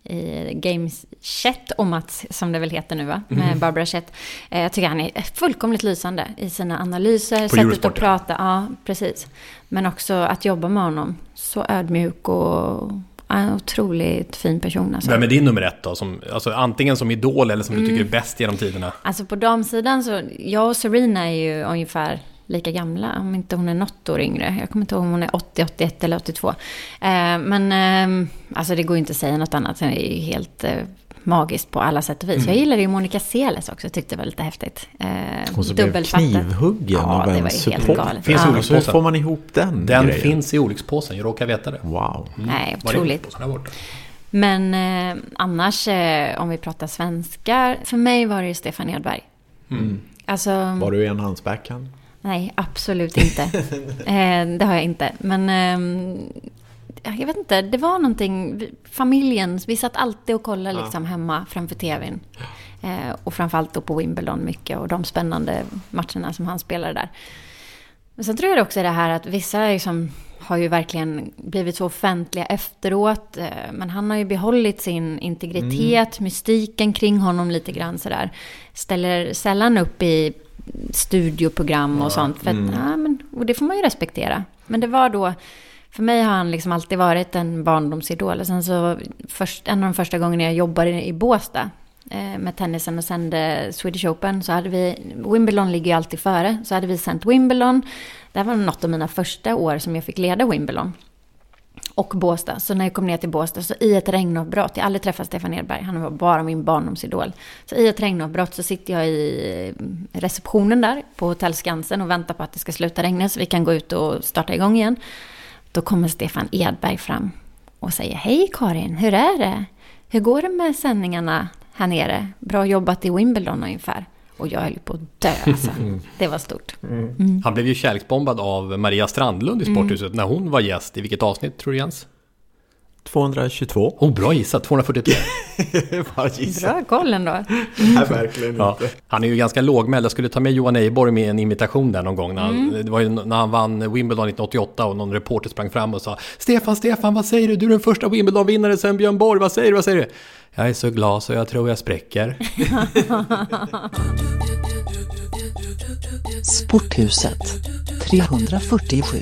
i Games Chat och Mats, som det väl heter nu va, med mm. Barbara Chat. Eh, jag tycker han är fullkomligt lysande i sina analyser, På sättet att prata. Ja, precis. Men också att jobba med honom. Så ödmjuk och en otroligt fin person. Alltså. Vem är din nummer ett då? Som, alltså, antingen som idol eller som mm. du tycker är bäst genom tiderna? Alltså på damsidan så, jag och Serena är ju ungefär lika gamla, om inte hon är något år yngre. Jag kommer inte ihåg om hon är 80, 81 eller 82. Eh, men eh, alltså det går inte att säga något annat. Hon är ju helt eh, magiskt på alla sätt och vis. Mm. Jag gillade ju Monica Seles också, tyckte det var lite häftigt. Eh, hon som blev knivhuggen ja, av en support. Finns ja. Hur får man ihop den Den grejen? finns i olyckspåsen, jag råkar veta det. Wow. Mm. Nej, otroligt. Men eh, annars, eh, om vi pratar svenskar, för mig var det ju Stefan Edberg. Mm. Alltså, var du en hans backhand? Nej, absolut inte. eh, det har jag inte. Men eh, jag vet inte, det var någonting, familjen, vi satt alltid och kollade liksom hemma framför tvn. Eh, och framförallt då på Wimbledon mycket och de spännande matcherna som han spelade där. Men sen tror jag också det här att vissa liksom har ju verkligen blivit så offentliga efteråt. Eh, men han har ju behållit sin integritet, mm. mystiken kring honom lite grann sådär. Ställer sällan upp i studioprogram och ja, sånt. För att, mm. ja, men, och det får man ju respektera. Men det var då, för mig har han liksom alltid varit en barndomsidol. Och sen så, först, en av de första gångerna jag jobbade i Båstad eh, med tennisen och sände Swedish Open så hade vi, Wimbledon ligger ju alltid före, så hade vi sänt Wimbledon. Det här var något av mina första år som jag fick leda Wimbledon och Båstad. Så när jag kom ner till Båstad, så i ett regnavbrott, jag har aldrig träffat Stefan Edberg, han var bara min barndomsidol. Så i ett regnavbrott så sitter jag i eh, receptionen där på Hotell Skansen och väntar på att det ska sluta regna så vi kan gå ut och starta igång igen. Då kommer Stefan Edberg fram och säger Hej Karin, hur är det? Hur går det med sändningarna här nere? Bra jobbat i Wimbledon ungefär. Och jag höll på att dö alltså. Mm. Det var stort. Mm. mm. Han blev ju kärleksbombad av Maria Strandlund i mm. Sporthuset mm. när hon var gäst. I vilket avsnitt tror du Jens? 222. Oh, bra gissat, 243. Bara Bra koll ändå. Nej, verkligen ja. inte. Han är ju ganska lågmäld. Jag skulle ta med Johan Eiborg med en imitation där någon gång. När han, mm. Det var ju när han vann Wimbledon 1988 och någon reporter sprang fram och sa Stefan, Stefan, vad säger du? Du är den första Wimbledon-vinnaren sen Björn Borg. Vad säger du? Vad säger du? Jag är så glad så jag tror jag spräcker. Sporthuset 347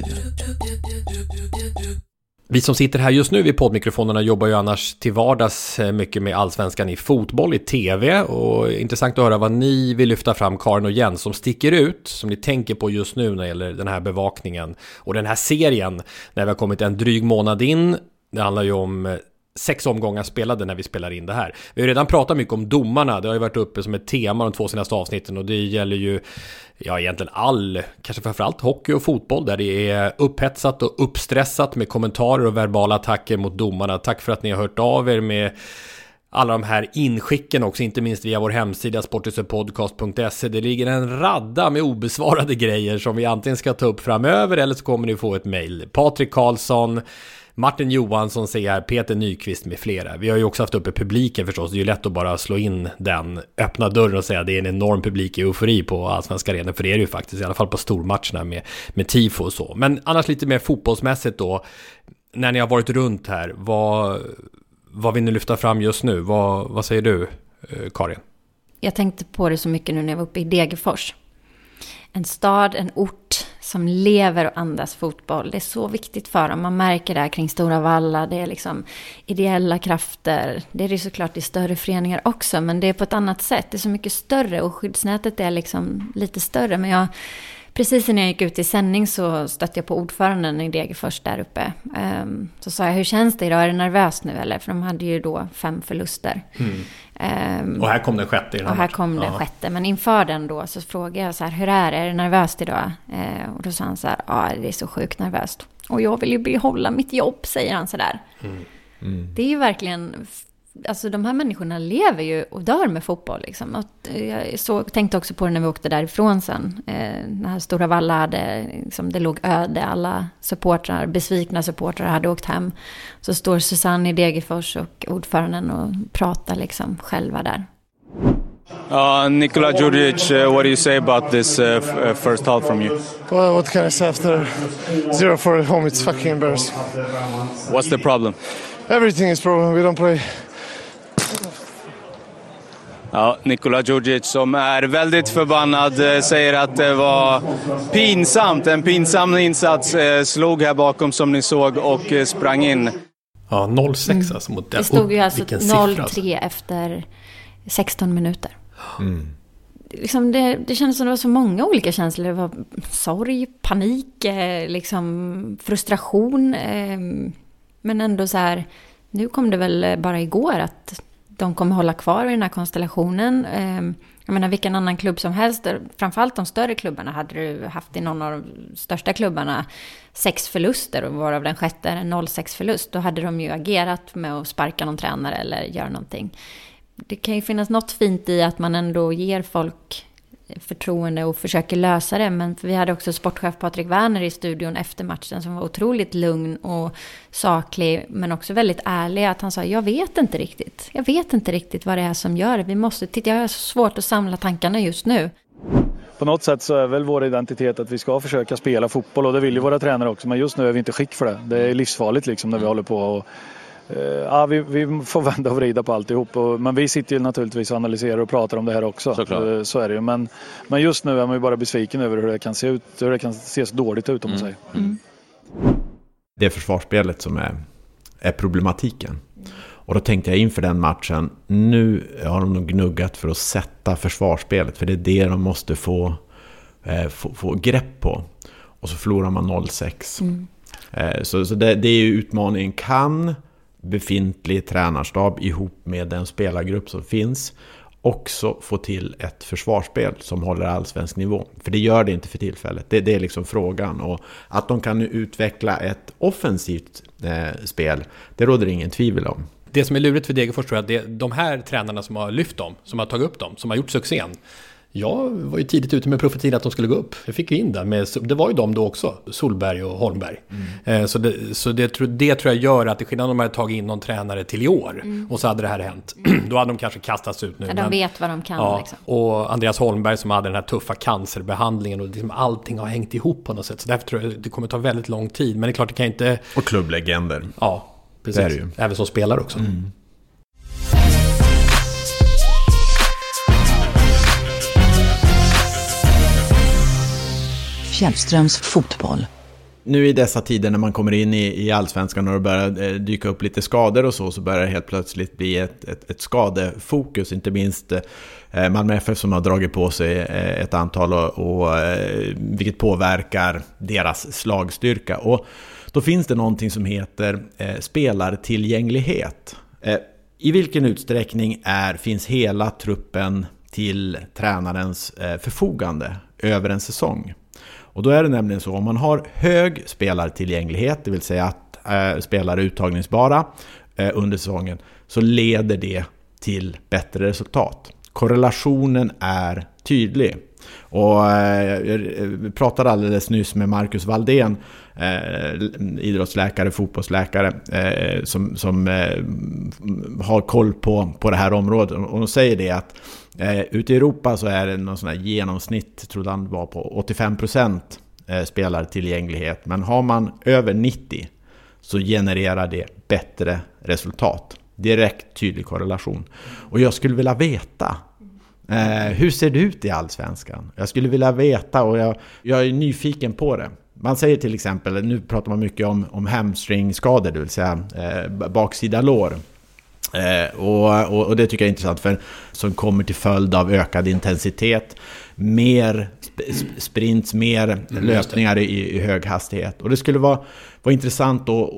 vi som sitter här just nu vid poddmikrofonerna jobbar ju annars till vardags eh, mycket med allsvenskan i fotboll, i tv. Och intressant att höra vad ni vill lyfta fram, Karin och Jens, som sticker ut, som ni tänker på just nu när det gäller den här bevakningen. Och den här serien, när vi har kommit en dryg månad in. Det handlar ju om eh, sex omgångar spelade när vi spelar in det här. Vi har redan pratat mycket om domarna, det har ju varit uppe som ett tema de två senaste avsnitten och det gäller ju, ja egentligen all, kanske framförallt hockey och fotboll där det är upphetsat och uppstressat med kommentarer och verbala attacker mot domarna. Tack för att ni har hört av er med alla de här inskicken också, inte minst via vår hemsida sportisupodcast.se. Det ligger en radda med obesvarade grejer som vi antingen ska ta upp framöver eller så kommer ni få ett mejl. Patrik Karlsson, Martin Johansson CR, Peter Nyqvist med flera. Vi har ju också haft uppe publiken förstås. Det är ju lätt att bara slå in den, öppna dörren och säga att det är en enorm publik i eufori på Allsvenska arenan. För det är det ju faktiskt, i alla fall på stormatcherna med, med tifo och så. Men annars lite mer fotbollsmässigt då. När ni har varit runt här, vad, vad vill ni lyfta fram just nu? Vad, vad säger du, eh, Karin? Jag tänkte på det så mycket nu när jag var uppe i Degerfors. En stad, en ort som lever och andas fotboll. Det är så viktigt för dem. Man märker det här kring Stora Valla. Det är liksom ideella krafter. Det är det såklart i större föreningar också. Men det är på ett annat sätt. Det är så mycket större och skyddsnätet är liksom lite större. Men jag Precis när jag gick ut i sändning så stötte jag på ordföranden i Degerfors där uppe. Ehm, så sa jag, hur känns det idag? Är du nervös nu eller? För de hade ju då fem förluster. Mm. Um, och här kom den sjätte i den Och här kom den sjätte. Men inför den då så frågade jag så här, hur är det? Är du nervöst idag? Uh, och då sa han så här, ja det är så sjukt nervöst. Och jag vill ju behålla mitt jobb, säger han så där. Mm. Mm. Det är ju verkligen Alltså de här människorna lever ju och dör med fotboll. Liksom. Och jag så, tänkte också på det när vi åkte därifrån sen. Eh, när Stora Valla hade, liksom, det låg öde. Alla supportrar, besvikna supportrar hade åkt hem. Så står Susanne i Degerfors och ordföranden och pratar liksom själva där. Uh, Nikola Djurdjic, uh, what do you say about this uh, uh first half from you? Well, what can I say after zero for at home? It's fucking embarrassing. What's the problem? Everything is problem. We don't play Ja, Nikola Djurdjic som är väldigt förbannad, eh, säger att det var pinsamt. En pinsam insats. Eh, slog här bakom som ni såg och eh, sprang in. Ja, 0-6 mm. alltså mot den. Det stod ju alltså 0-3 alltså. efter 16 minuter. Mm. Liksom det, det kändes som det var så många olika känslor. Det var sorg, panik, liksom frustration. Men ändå så här, nu kom det väl bara igår att de kommer hålla kvar i den här konstellationen. Ehm, jag menar vilken annan klubb som helst, framförallt de större klubbarna, hade du haft i någon av de största klubbarna sex förluster och varav den sjätte är en 0-6 förlust, då hade de ju agerat med att sparka någon tränare eller göra någonting. Det kan ju finnas något fint i att man ändå ger folk förtroende och försöker lösa det. Men vi hade också sportchef Patrik Werner i studion efter matchen som var otroligt lugn och saklig men också väldigt ärlig. Att han sa, jag vet inte riktigt. Jag vet inte riktigt vad det är som gör det. Vi måste titta, jag har så svårt att samla tankarna just nu. På något sätt så är väl vår identitet att vi ska försöka spela fotboll och det vill ju våra tränare också. Men just nu är vi inte skick för det. Det är livsfarligt liksom när vi håller på och ja, vi, vi, får vända och vrida på alltihop. Och, men vi sitter ju naturligtvis och analyserar och pratar om det här också. Såklart. Eh, så är det ju. Men, men just nu är man ju bara besviken över hur det kan se ut. Hur det kan se så dåligt ut om man mm. säger. Mm. Det är försvarsspelet som är, är problematiken. Och då tänkte jag inför den matchen, nu har de nog gnuggat för att sätta försvarsspelet. För det är det de måste få, eh, få, få grepp på. Och så förlorar man 0-6. Mm. Eh, så så det, det, är ju utmaningen. Kan befintlig tränarstab ihop med den spelargrupp som finns också få till ett försvarsspel som håller allsvensk nivå. För det gör det inte för tillfället. Det, det är liksom frågan. Och att de kan utveckla ett offensivt eh, spel, det råder ingen tvivel om. Det som är lurigt för Degerfors tror jag att det är de här tränarna som har lyft dem, som har tagit upp dem, som har gjort succén. Jag var ju tidigt ute med profetin att de skulle gå upp. Jag fick ju in det. Med, det var ju de då också, Solberg och Holmberg. Mm. Eh, så det, så det, det, tror jag gör att det skillnad om de hade tagit in någon tränare till i år mm. och så hade det här hänt. Mm. då hade de kanske kastats ut nu. Ja, de men, vet vad de kan. Ja, liksom. Och Andreas Holmberg som hade den här tuffa cancerbehandlingen och liksom allting har hängt ihop på något sätt. Så därför tror jag det kommer ta väldigt lång tid. Men det är klart, det kan inte... Och klubblegender. Ja, precis. Det är det ju. Även som spelare också. Mm. Fjällströms fotboll. nu i dessa tider när man kommer in i, i allsvenskan och det börjar eh, dyka upp lite skador och så, så börjar det helt plötsligt bli ett, ett, ett skadefokus, inte minst eh, Malmö FF som har dragit på sig eh, ett antal och, och vilket påverkar deras slagstyrka. Och då finns det någonting som heter eh, spelartillgänglighet. Eh, I vilken utsträckning är, finns hela truppen till tränarens eh, förfogande över en säsong? Och då är det nämligen så, om man har hög spelartillgänglighet, det vill säga att eh, spelare är uttagningsbara eh, under säsongen, så leder det till bättre resultat. Korrelationen är tydlig. Och eh, jag pratade alldeles nyss med Marcus Valdén, eh, idrottsläkare, fotbollsläkare, eh, som, som eh, har koll på, på det här området. Och de säger det att Eh, ute i Europa så är det någon sån här genomsnitt, trodde han var på 85% eh, spelartillgänglighet. Men har man över 90 så genererar det bättre resultat. Direkt tydlig korrelation. Och jag skulle vilja veta eh, hur ser det ut i Allsvenskan? Jag skulle vilja veta och jag, jag är nyfiken på det. Man säger till exempel, nu pratar man mycket om, om hamstringskador, det vill säga eh, baksida lår. Eh, och, och, och, det tycker jag är intressant för som kommer till följd av ökad intensitet, mer sp sprints, mer mm, löpningar i, i, hög hastighet. Och det skulle vara, vara intressant att,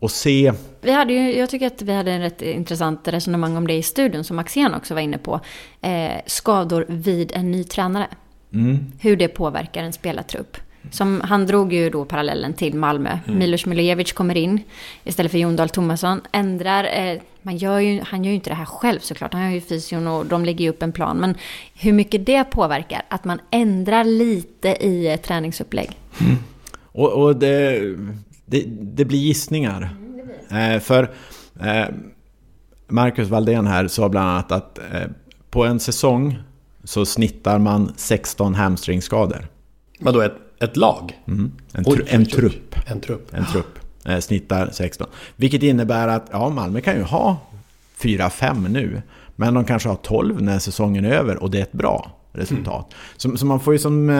att se. Vi hade ju, jag tycker att vi hade en rätt intressant resonemang om det i studion som Axén också var inne på. Eh, skador vid en ny tränare. Mm. Hur det påverkar en spelartrupp. Som, han drog ju då parallellen till Malmö. Mm. Milos Milojevic kommer in istället för Jon Dahl Tomasson. Ändrar, eh, man gör ju, han gör ju inte det här själv såklart. Han har ju fysion och de lägger ju upp en plan. Men hur mycket det påverkar, att man ändrar lite i ett träningsupplägg. Mm. Och, och det, det, det, blir gissningar. Mm, det Eh, för eh, Marcus Valdén här sa bland annat att eh, på en säsong så snittar man 16 hamstringskador. Vadå, ett ett lag? Mm. En, tru en, trupp. En trupp. En trupp. Eh, snittar 16. Vilket innebär att ja, Malmö kan ju ha 4-5 nu. Men de kanske har 12 när säsongen är över och det är ett bra resultat. Mm. Så, så, man får ju som...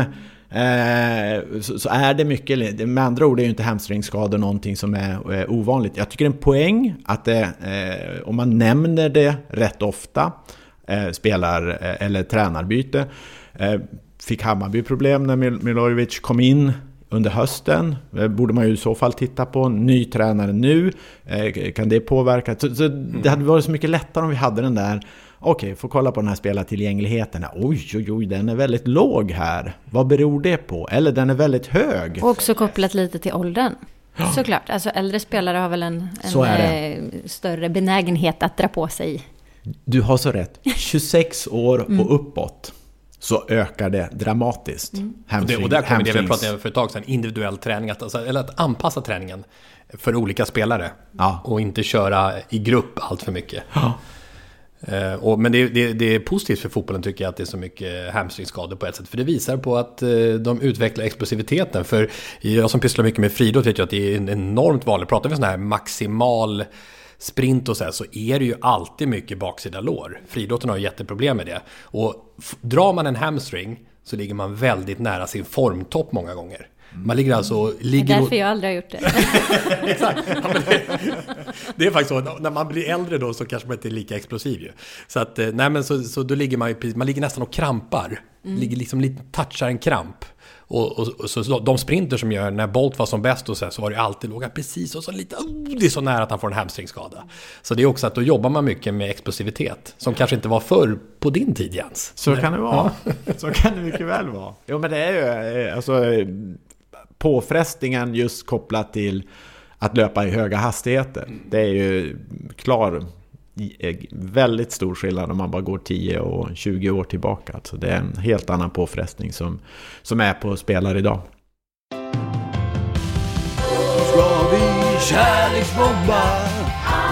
Eh, så, så, är det mycket, med andra ord är ju inte hamstringskador någonting som är eh, ovanligt. Jag tycker en poäng att det, eh, om man nämner det rätt ofta, eh, spelar eh, eller tränarbyte, Fick Hammarby problem när Milojevic kom in under hösten? Eh, borde man ju i så fall titta på. Ny tränare nu, eh, kan det påverka? Så, så det hade varit så mycket lättare om vi hade den där Okej, får kolla på den här spelartillgängligheten. Oj, oj, oj, den är väldigt låg här. Vad beror det på? Eller den är väldigt hög. Och också kopplat lite till åldern. Såklart, alltså äldre spelare har väl en, en eh, större benägenhet att dra på sig. Du har så rätt. 26 år och mm. uppåt så ökar det dramatiskt. Mm. och, det, och där kommer det vi pratade om för ett tag sedan, individuell träning, att, alltså, eller att anpassa träningen för olika spelare. Ja. Och inte köra i grupp allt för mycket. Ja. Uh, och, men det, det, det, är positivt för fotbollen tycker jag att det är så mycket hamstringskador på ett sätt. För det visar på att uh, de utvecklar explosiviteten. För jag som pysslar mycket med friidrott vet ju att det är enormt vanligt. Pratar vi sån här maximal sprint och så här, så är det ju alltid mycket baksida lår. Friidrotten har ju jätteproblem med det. Och drar man en hamstring så ligger man väldigt nära sin formtopp många gånger. Man ligger alltså... Ligger det är därför jag aldrig har gjort det. Exakt. Ja, det, det, är faktiskt så, när man blir äldre då så kanske man inte är lika explosiv ju. Så att, eh, nej men så, så då ligger man ju, man ligger nästan och krampar. Mm. Ligger liksom lite, touchar en kramp. Och, och, och, så de sprinter som gör, när Bolt var som bäst och så, här, så var det alltid, låg han precis och så lite, oh, det är så nära att han får en hamstringskada. Så det är också att då jobbar man mycket med explosivitet, som kanske inte var förr på din tid Jens. Så kan det vara. Ja. så kan det mycket väl vara. Jo men det är ju, eh, alltså påfrestningen just kopplat till att löpa i höga hastigheter. Det är ju klar väldigt stor skillnad om man bara går 10 och 20 år tillbaka. Alltså det är en helt annan påfrestning som, som är på spelare idag. Ska vi kärleksbomba?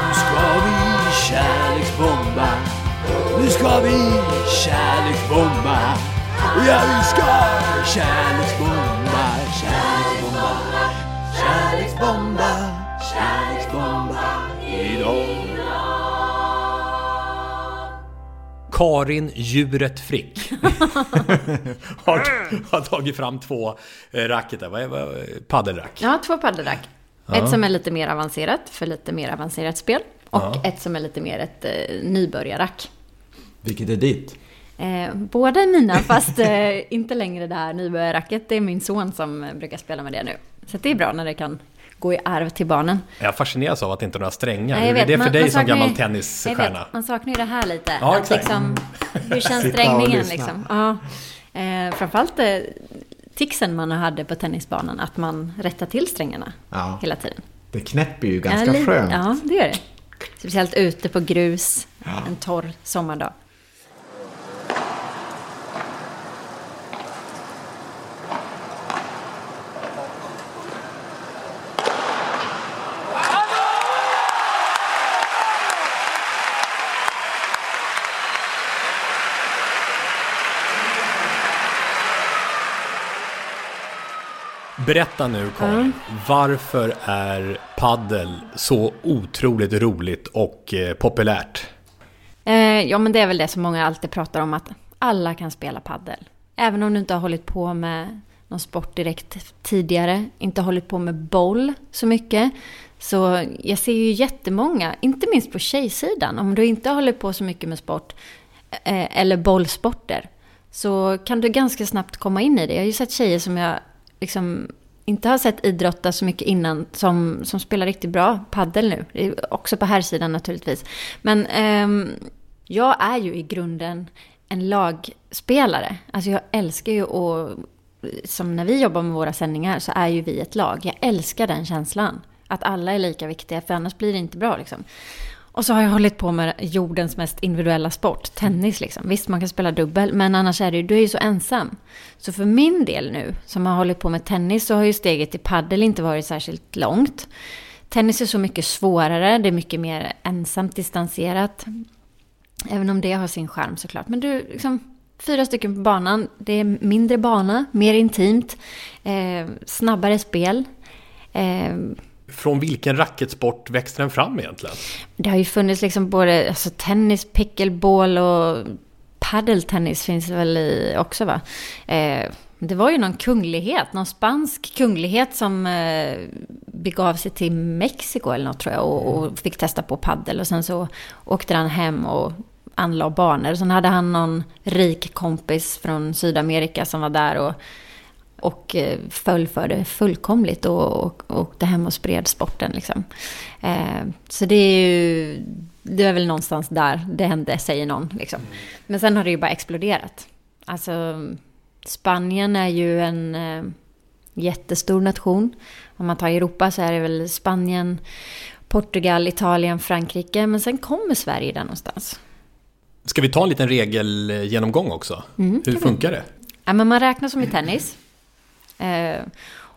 Nu ska vi kärleksbomba. Nu ska vi kärleksbomba. Ja, vi ska kärleksbomba, kärleksbomba, kärleksbomba, kärleksbomba Karin Djuret Frick har, har tagit fram två eh, racketar. Vad är vad, paddelrack? Ja, två paddelrack. Ja. Ett som är lite mer avancerat för lite mer avancerat spel. Och Ja. ett som är lite mer ett eh, nybörjarrack. Vilket är ditt? Eh, båda är mina, fast eh, inte längre det här nybörjarracket. Det är min son som eh, brukar spela med det nu. Så det är bra när det kan gå i arv till barnen. Jag fascineras av att det inte är några strängar. Nej, Hur är det för man- dig man som gammal ju- tennisstjärna? vet, man saknar ju det här lite. Ja, att exakt. liksom, hur känns strängningen liksom? Ja. Eh, framförallt eh, tixen man hade på tennisbanan, att man rättar till strängarna Ja. hela tiden. Det knäpper ju Ja, ganska li- skönt. Ja, det gör det. Speciellt ute på grus, en torr sommardag. Berätta nu Karin, varför är paddel så otroligt roligt och eh, populärt? Eh, ja, men det är väl det som många alltid pratar om, att alla kan spela paddel. Även om du inte har hållit på med någon sport direkt tidigare, inte hållit på med boll så mycket. Så jag ser ju jättemånga, inte minst på tjejsidan, om du inte håller på så mycket med sport eh, eller bollsporter, så kan du ganska snabbt komma in i det. Jag har ju sett tjejer som jag liksom inte har sett idrotta så mycket innan som, som spelar riktigt bra paddel nu. Också på här sidan naturligtvis. Men eh, jag är ju i grunden en lagspelare. Alltså jag älskar ju att, som när vi jobbar med våra sändningar så är ju vi ett lag. Jag älskar den känslan. Att alla är lika viktiga, för annars blir det inte bra liksom. Och så har jag hållit på med jordens mest individuella sport, tennis liksom. Visst, man kan spela dubbel, men annars är det ju, du är ju så ensam. Så för min del nu, som har hållit på med tennis, så har ju steget till paddel inte varit särskilt långt. Tennis är så mycket svårare, det är mycket mer ensamt distanserat. Även om det har sin charm såklart. Men du, liksom, fyra stycken på banan, det är mindre bana, mer intimt, eh, snabbare spel. Eh, från vilken racketsport växte den fram egentligen? det har ju funnits liksom både alltså, tennis, pickleball och paddeltennis finns det väl i också va? Eh, det var ju någon kunglighet, någon spansk kunglighet som eh, begav sig till Mexiko eller något tror jag och, och fick testa på paddel och sen så åkte han hem och anlade banor. Sen hade han någon rik kompis från Sydamerika som var där och, och eh, föll för det fullkomligt och, och, och åkte hem och spred sporten liksom. Eh, så det är ju, det är väl någonstans där det hände, säger någon liksom. Men sen har det ju bara exploderat. Alltså, Spanien är ju en eh, jättestor nation. Om man tar Europa så är det väl Spanien, Portugal, Italien, Frankrike. Men sen kommer Sverige där någonstans. Ska vi ta en liten regelgenomgång också? Mm, Hur kan vi. funkar det? Ja, men man räknar som i tennis. Eh,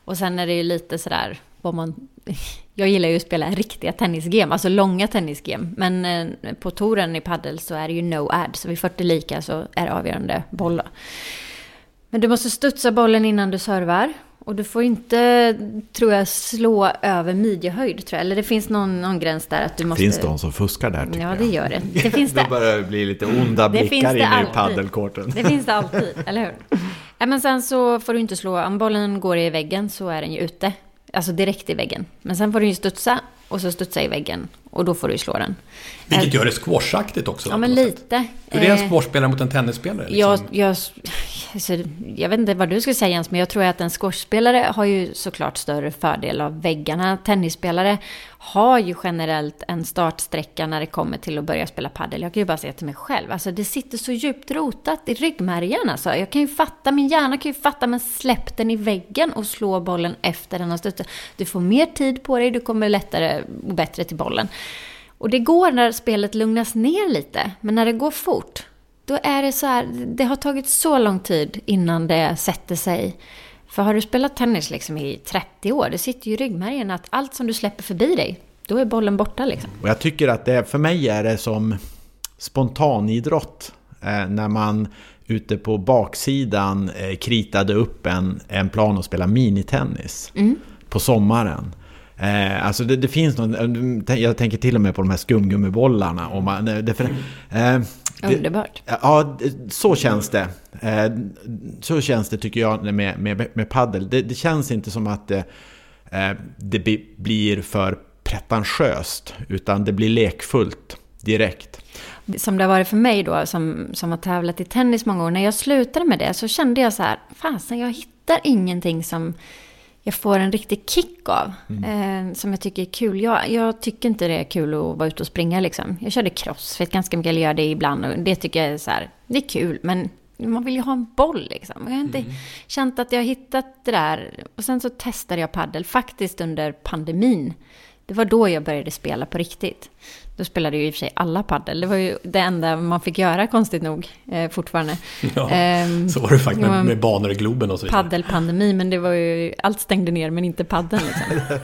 och sen är det ju lite sådär vad man... Jag gillar ju att spela riktiga tennisgame, alltså långa tennisgame. Men eh, på touren i paddel så är det ju no ad, så vid 40 lika så är det avgörande boll. Men du måste studsa bollen innan du servar. Och du får inte, tror jag, slå över midjehöjd, tror jag. Eller det finns någon, någon gräns där att du måste... Finns de som fuskar där tycker Ja, jag. det gör det. Det finns det. Då börjar det bli lite onda Det finns blickar det inne i paddelkorten. Det finns det alltid, eller hur? Men sen så får du inte slå, om bollen går i väggen så är den ju ute. Alltså direkt i väggen. Men sen får du ju studsa och så studsa i väggen. Och då får du ju slå den. Vilket gör det squashaktigt också. Ja, men lite. Hur är en Eh, squashspelare mot en tennisspelare? Liksom? Jag, jag, alltså, jag vet inte vad du skulle säga Jens, men jag tror att en squashspelare har ju såklart större fördel av väggarna. Tennisspelare har ju generellt en startsträcka när det kommer till att börja spela padel. Jag kan ju bara säga till mig själv, alltså det sitter så djupt rotat i ryggmärgen alltså. Jag kan ju fatta, min hjärna kan ju fatta, men släpp den i väggen och slå bollen efter den har studsat. Du får mer tid på dig, du kommer lättare och bättre till bollen. Och det går när spelet lugnas ner lite, men när det går fort, då är det så här, det har tagit så lång tid innan det sätter sig. För har du spelat tennis liksom i 30 år, det sitter ju i ryggmärgen att allt som du släpper förbi dig, då är bollen borta liksom. Och jag tycker att det, för mig är det som spontanidrott. Eh, när man ute på baksidan eh, kritade upp en, en plan och spelade minitennis Mm. på sommaren. Eh, alltså det, det finns någon, jag tänker till och med på de här skumgummibollarna. Och man, det, för, eh, Underbart. Ja, det- så känns det. Eh, Så känns det tycker jag med, med, med paddel. Det, det känns inte som att det, eh, det bli- blir för pretentiöst, utan det blir lekfullt direkt. Som det har varit för mig då, som, som har tävlat i tennis många år. När jag slutade med det så kände jag så här, fasen jag hittar ingenting som jag får en riktig kick av. Eh, som jag tycker är kul. Jag, jag tycker inte det är kul att vara ute och springa liksom. Jag körde crossfit ganska mycket, eller gör det ibland. Och det tycker jag är så här, det är kul. Men man vill ju ha en boll liksom. Jag har inte känt att jag har hittat det där. Och sen så testade jag paddel faktiskt under pandemin. Det var då jag började spela på riktigt. Då spelade ju i och för sig alla paddel. Det var ju det enda man fick göra, konstigt nog, eh, fortfarande. Ja, Ehm, så var det faktiskt med, med banor i Globen och så vidare. Paddelpandemi, men det var ju, allt stängde ner men inte paddeln liksom.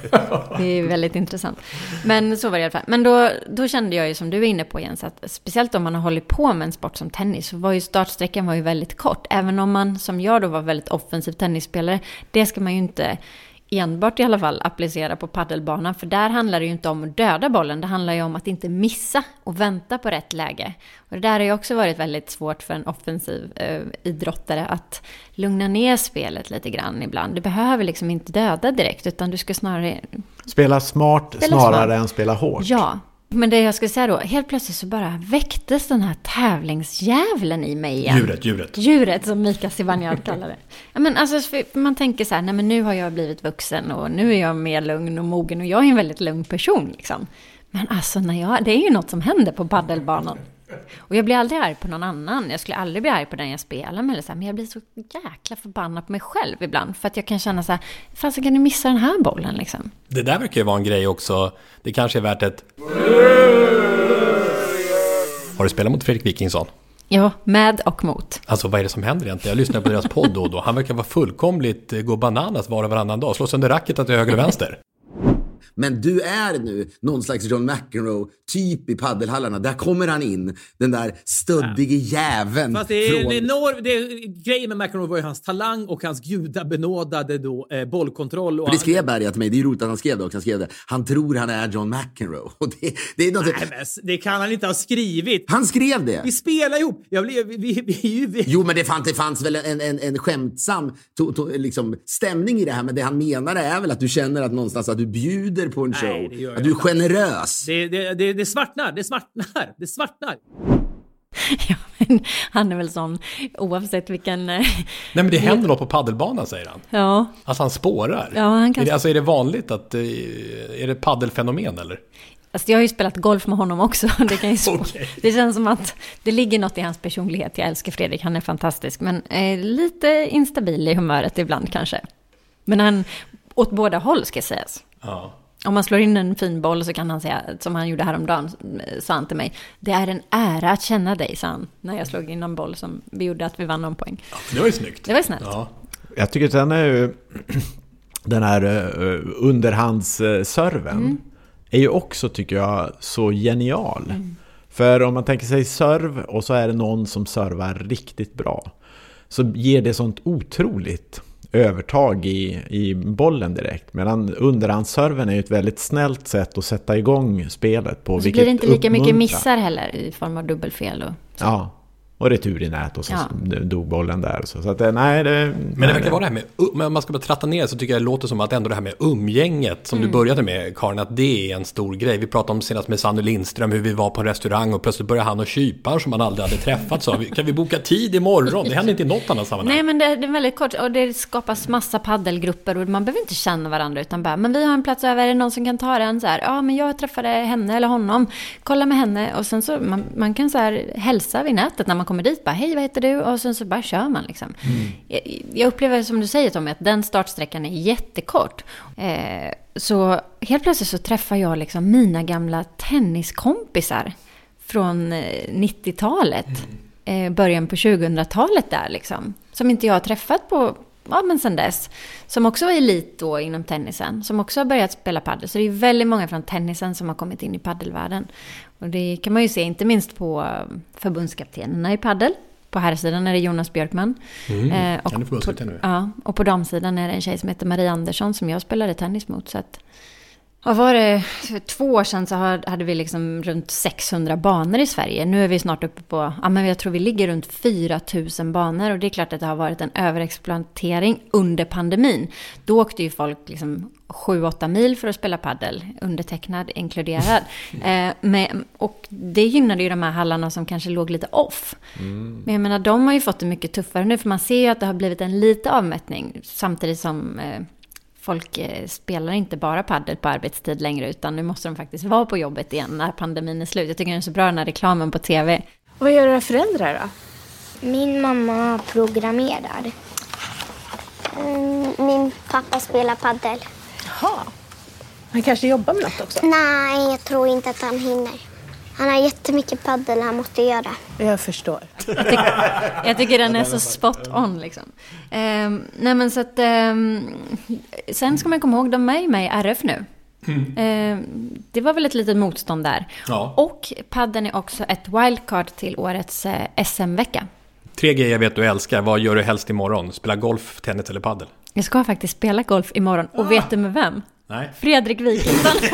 Det är väldigt intressant. Men så var det i alla fall. Men då, då kände jag ju som du är inne på Jens, att speciellt om man har hållit på med en sport som tennis, så var ju startsträckan var ju väldigt kort. Även om man, som jag då, var väldigt offensiv tennisspelare, det ska man ju inte enbart i alla fall applicera på paddelbanan. För där handlar det ju inte om att döda bollen, det handlar ju om att inte missa och vänta på rätt läge. Och det där har ju också varit väldigt svårt för en offensiv eh, idrottare att lugna ner spelet lite grann ibland. Du behöver liksom inte döda direkt, utan du ska snarare... Spela smart Spela snarare smart. än spela hårt. Ja, men det jag skulle säga då, helt plötsligt så bara väcktes den här tävlingsdjävulen i mig igen. Djuret, djuret. Djuret som Mika Zibanejad kallar det. Ja, men alltså, man tänker så här, nej men nu har jag blivit vuxen och nu är jag mer lugn och mogen och jag är en väldigt lugn person liksom. Men alltså, när jag, det är ju något som händer på paddelbanan. Och jag blir aldrig arg på någon annan. Jag skulle aldrig bli arg på den jag spelar med. Eller så här, men jag blir så jäkla förbannad på mig själv ibland. För att jag kan känna så här, så kan du missa den här bollen liksom? Det där verkar ju vara en grej också. Det kanske är värt ett... Har du spelat mot Fredrik Wikingsson? Ja, med och mot. Alltså vad är det som händer egentligen? Jag lyssnar på deras podd då och då. Han verkar vara fullkomligt eh, gå bananas var och varannan dag. Slå sönder racket till höger och vänster. Men du är nu någon slags John McEnroe typ i paddelhallarna. Där kommer han in, den där stöddige jäveln. Fast det är, från... är enorm, det är, grejen med McEnroe var ju hans talang och hans gudabenådade då, eh, bollkontroll. Och För det skrev Berga till mig, det är roligt att han skrev det också. Han skrev det. Han tror han är John McEnroe. Och det, det är något... Nej, men det kan han inte ha skrivit. Han skrev det. Vi spelar ihop. Jag blev, vi, vi, vi, vi, Jo, men det fanns, det fanns väl en, en, en skämtsam to, to, liksom, stämning i det här. Men det han menar är väl att du känner att någonstans att du bjuder på en show. Nej, det gör jag att du är generös. Det, det, det, det svartnar, det svartnar, det svartnar. Han är väl sån oavsett vilken... eh, Nej men det händer något på paddelbanan säger han. Ja. Alltså han spårar. Ja, han kan- är det, alltså är det vanligt att... eh, Är det paddelfenomen eller? Alltså jag har ju spelat golf med honom också. Det, kan ju spå- det känns som att det ligger något i hans personlighet. Jag älskar Fredrik, han är fantastisk. Men eh, lite instabil i humöret ibland kanske. Men han, åt båda håll ska sägas. Ja. Om man slår in en fin boll så kan han säga, som han gjorde häromdagen, eh, sa han till mig. Det är en ära att känna dig, sa han. När jag slog in en boll som vi gjorde att vi vann någon poäng. Det var ju snyggt. Det var ju snällt. Ja. Jag tycker sen är ju den här uh, underhandsserven Mm. är ju också, tycker jag, så genial. För om man tänker sig serv och så är det någon som servar riktigt bra. Så ger det sånt otroligt övertag i, i bollen direkt. Medan underhandsserven är ju ett väldigt snällt sätt att sätta igång spelet på. Och så vilket blir det inte lika mycket uppmuntrar. missar heller i form av dubbelfel. Och, Ja, och retur i nät och så Ja. dog bollen där. Så, så att det, nej, det... Men det verkar vara det här med, men om man ska bara tratta ner så tycker jag det låter som att ändå det här med umgänget som Mm. du började med Karin, att det är en stor grej. Vi pratade om senast med Sanny Lindström hur vi var på en restaurang och plötsligt började han och kyparen som man aldrig hade träffat sa kan vi boka tid imorgon? Det händer inte i något annat sammanhang. Nej, men det, det är väldigt kort och det skapas massa paddelgrupper och man behöver inte känna varandra utan bara, men vi har en plats över, är det någon som kan ta den? Så här, ja, men jag träffade henne eller honom, kolla med henne och sen så, man, man kan så här hälsa vid nätet när man kommer dit, bara, hej, vad heter du? Och sen så bara kör man liksom. Jag, jag upplever som du säger Tommy, att den startsträckan är jättekort. Eh, så helt plötsligt så träffar jag liksom mina gamla tenniskompisar från eh, 90-talet. Eh, början på 2000-talet där liksom. Som inte jag har träffat på, ja men sen dess. Som också var elit då inom tennisen. Som också har börjat spela padel. Så det är väldigt många från tennisen som har kommit in i paddelvärlden. Och det kan man ju se inte minst på eh, förbundskaptenerna i paddel. På här sidan är det Jonas Björkman. Mm, Eh, är på, ja, och på damsidan är det en tjej som heter Marie Andersson som jag spelade tennis mot. Så att, Vad var det? För två år sedan så hade vi liksom runt 600 banor i Sverige. Nu är vi snart uppe på, ja men jag tror vi ligger runt 4000 banor. Och det är klart att det har varit en överexploatering under pandemin. Då åkte ju folk liksom 7-8 mil för att spela paddel, undertecknad inkluderad. eh, med, och det gynnade ju de här hallarna som kanske låg lite off. Men jag menar, de har ju fått det mycket tuffare nu, för man ser ju att det har blivit en lite avmättning. Samtidigt som eh, folk eh, spelar inte bara paddel på arbetstid längre, utan nu måste de faktiskt vara på jobbet igen när pandemin är slut. Jag tycker den är så bra, den här reklamen på tv. Vad gör era föräldrar då? Min mamma programmerar. Mm, Min pappa spelar paddel. Jaha. Han kanske jobbar med något också? Nej, jag tror inte att han hinner. Han har jättemycket paddel han måste göra. Jag förstår. Jag tycker, jag tycker den är så spot on liksom. Ehm, nej men så att... ehm, sen ska man komma ihåg, de är ju med i RF nu. Ehm, det var väl ett litet motstånd där. Ja. Och padden är också ett wildcard till årets eh, SM-vecka. Tre grejer jag vet du älskar. Vad gör du helst imorgon? Spela golf, tennis eller paddel? Jag ska faktiskt spela golf imorgon. Och vet du med vem? Nej. Fredrik Wikingsson.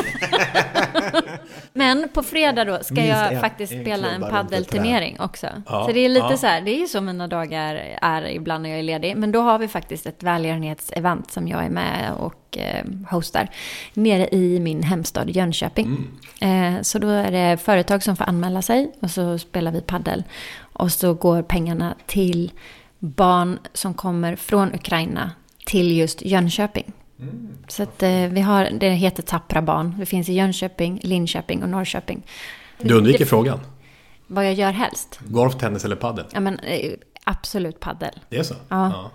Men på fredag då ska Minst jag en- faktiskt en spela en paddelturnering också. Ja, så det är lite ja. så här, det är ju så mina dagar är ibland när jag är ledig. Men då har vi faktiskt ett välgörenhetsevent som jag är med och eh, hostar nere i min hemstad Jönköping. Eh, så då är det företag som får anmäla sig och så spelar vi paddel. Och så går pengarna till barn som kommer från Ukraina till just Jönköping. Så att eh, vi har, det heter Tappra barn. Det finns i Jönköping, Linköping och Norrköping. Du undviker Det- frågan. Vad jag gör helst? Golf, tennis eller paddel? Ja men eh, absolut paddel. Det är så? Ja.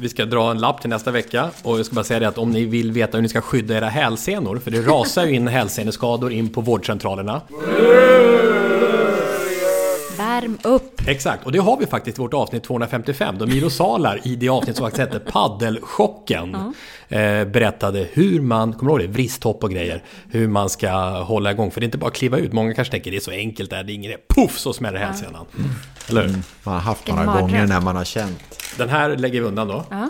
Vi ska dra en lapp till nästa vecka och jag ska bara säga det att om ni vill veta hur ni ska skydda era hälsenor, för det rasar ju in hälseneskador in på vårdcentralerna. Värm upp! Exakt, och det har vi faktiskt i vårt avsnitt 255 då Miro Salar i det avsnitt som faktiskt hette Paddelchocken eh, berättade hur man, kommer du ihåg det, vristhopp och grejer, hur man ska hålla igång. För det är inte bara att kliva ut, många kanske tänker det är så enkelt, där, det är ingen idé, poff så smäller hälsenan. Eller hur? Man har haft några gånger när man har känt. Den här lägger vi undan då, Ja.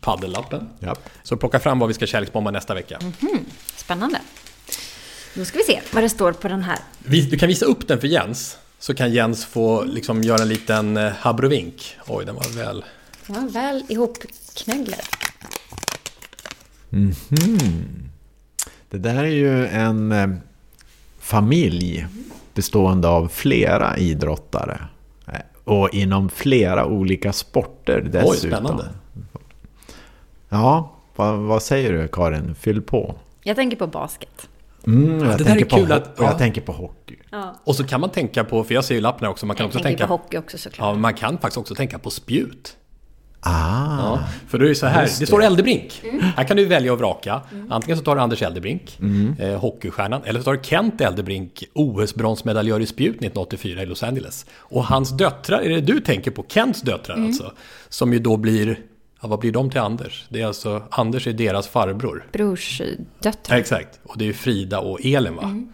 paddellappen. Ja. Så plocka fram vad vi ska kärleksbomba nästa vecka. Mhm. Spännande. Då ska vi se vad det står på den här. Du kan visa upp den för Jens, så kan Jens få liksom göra en liten eh, habrovink. Oj, den var väl... Den var väl ihopknögglad. Mhm. Det där är ju en eh, familj bestående av flera idrottare. Eh, Och inom flera olika sporter dessutom. Oj, spännande. Ja, vad, vad säger du Karin? Fyll på. Jag tänker på basket. Mm, jag, tänker är på, att- och jag ja. tänker på hockey. Ja. Och så kan man tänka på, för jag ser ju lappen här också, man kan Jag också tänka... på hockey också såklart. Ja, man kan faktiskt också tänka på spjut. Ah, Ja, för då är det så här, det det. står Eldebrink. Mm. Här kan du välja och vraka. Antingen så tar du Anders Eldebrink, Mm. eh, hockeystjärnan, eller så tar du Kent Eldebrink, OS-bronsmedaljör i spjut 1984 i Los Angeles. Och hans döttrar, är det du tänker på? Kents döttrar Mm. alltså? Som ju då blir, ja vad blir de till Anders? Det är alltså, Anders är deras farbror. Brorsdöttrar. Ja, exakt. Och det är Frida och Elin va? Mm.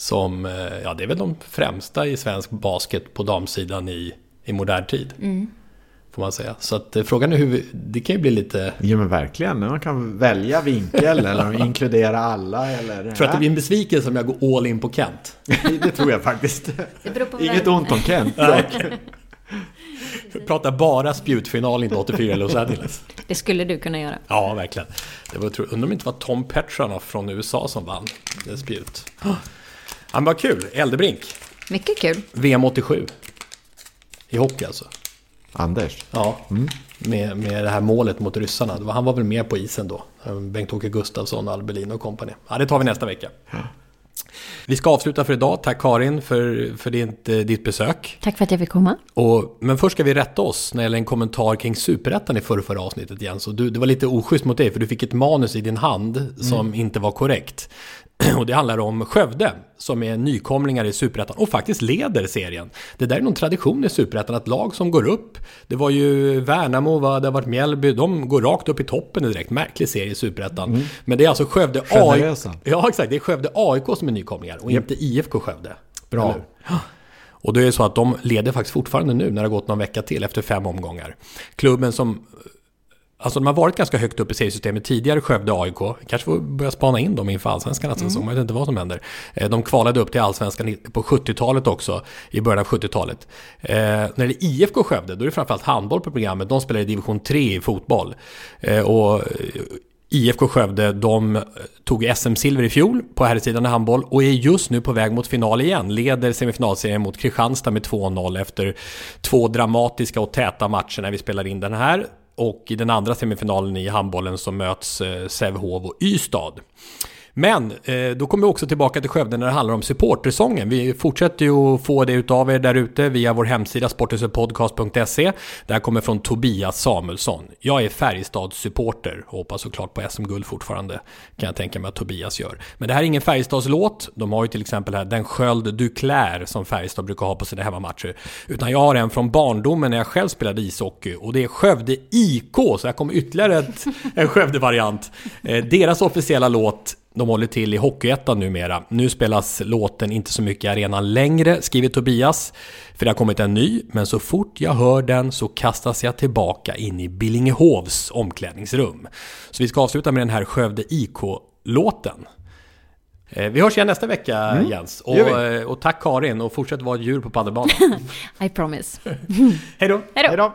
Som, eh, ja det är väl de främsta i svensk basket på damsidan i, i modern tid. Mm. Får man säga. Så att eh, frågan är hur, vi, det kan ju bli lite... Ja men verkligen, man kan välja vinkel eller inkludera alla eller... Tror att det blir en besvikelse om jag går all in på Kent. Det tror jag faktiskt. Det beror på Inget vem. ont om Kent. Nej. Pratar bara spjutfinal 1984 i Los Angeles. Det skulle du kunna göra. Ja, verkligen. Det var, undrar om det inte var Tom Petranoff från USA som vann det spjut. Ja, men vad kul. Eldebrink. Mycket kul. VM 87. I hockey alltså. Anders. Ja, med, med det här målet mot ryssarna. Han var väl med på isen då. Bengt-Åke Gustafsson, Albelin och kompani. Ja, det tar vi nästa vecka. Vi ska avsluta för idag. Tack Karin för, för ditt, eh, ditt besök. Tack för att jag fick komma. Och, men först ska vi rätta oss när det gäller en kommentar kring superettan i förra, förra avsnittet Jens. Och du, det var lite oschysst mot dig för du fick ett manus i din hand som inte var korrekt. Och det handlar om Skövde som är nykomlingar i superettan och faktiskt leder serien. Det där är någon tradition i superettan att lag som går upp, det var ju Värnamo, vad det har varit Mjällby, de går rakt upp i toppen direkt. Märklig serie i superettan. Mm. Men det är alltså Skövde AIK. Ja, exakt. Det är Skövde AIK som är nykomlingar och inte IFK Skövde. Bra. Och det är så att de leder faktiskt fortfarande nu när det har gått någon vecka till efter fem omgångar. Klubben som Alltså de har varit ganska högt upp i seriesystemet tidigare, Skövde AIK. Kanske får börja spana in dem inför allsvenskan nästa Mm. säsong. Man vet inte vad som händer. Eh, De kvalade upp till allsvenskan på 70-talet också, i början av 70-talet. Eh, när det är IFK Skövde, då är det framförallt handboll på programmet. De spelar i division 3 i fotboll. Eh, och eh, IFK Skövde, de eh, tog SM-silver i fjol på herrsidan i handboll och är just nu på väg mot final igen. Leder semifinalserien mot Kristianstad med 2-0 efter två dramatiska och täta matcher när vi spelar in den här. Och i den andra semifinalen i handbollen så möts eh, Sävehof och Ystad. Men eh, då kommer vi också tillbaka till Skövde när det handlar om supportersången. Vi fortsätter ju att få det utav er där ute via vår hemsida sporthusetpodcast.se Det här kommer från Tobias Samuelsson. Jag är Färjestads-supporter och hoppas såklart på SM-guld fortfarande. Kan jag tänka mig att Tobias gör. Men det här är ingen Färjestadslåt. De har ju till exempel här Den sköld du klär som Färjestad brukar ha på sina hemmamatcher. Utan jag har en från barndomen när jag själv spelade ishockey och det är Skövde IK. Så här kommer ytterligare ett, en Skövde-variant. Eh, deras officiella låt de håller till i Hockeyettan numera. Nu spelas låten inte så mycket i arenan längre, skriver Tobias. För det har kommit en ny, men så fort jag hör den så kastas jag tillbaka in i Billingehovs omklädningsrum. Så vi ska avsluta med den här Skövde IK-låten. Eh, Vi hörs igen nästa vecka Mm, Jens. Och, eh, och tack Karin och fortsätt vara ett djur på padelbanan. I promise. Hej då! Hej då!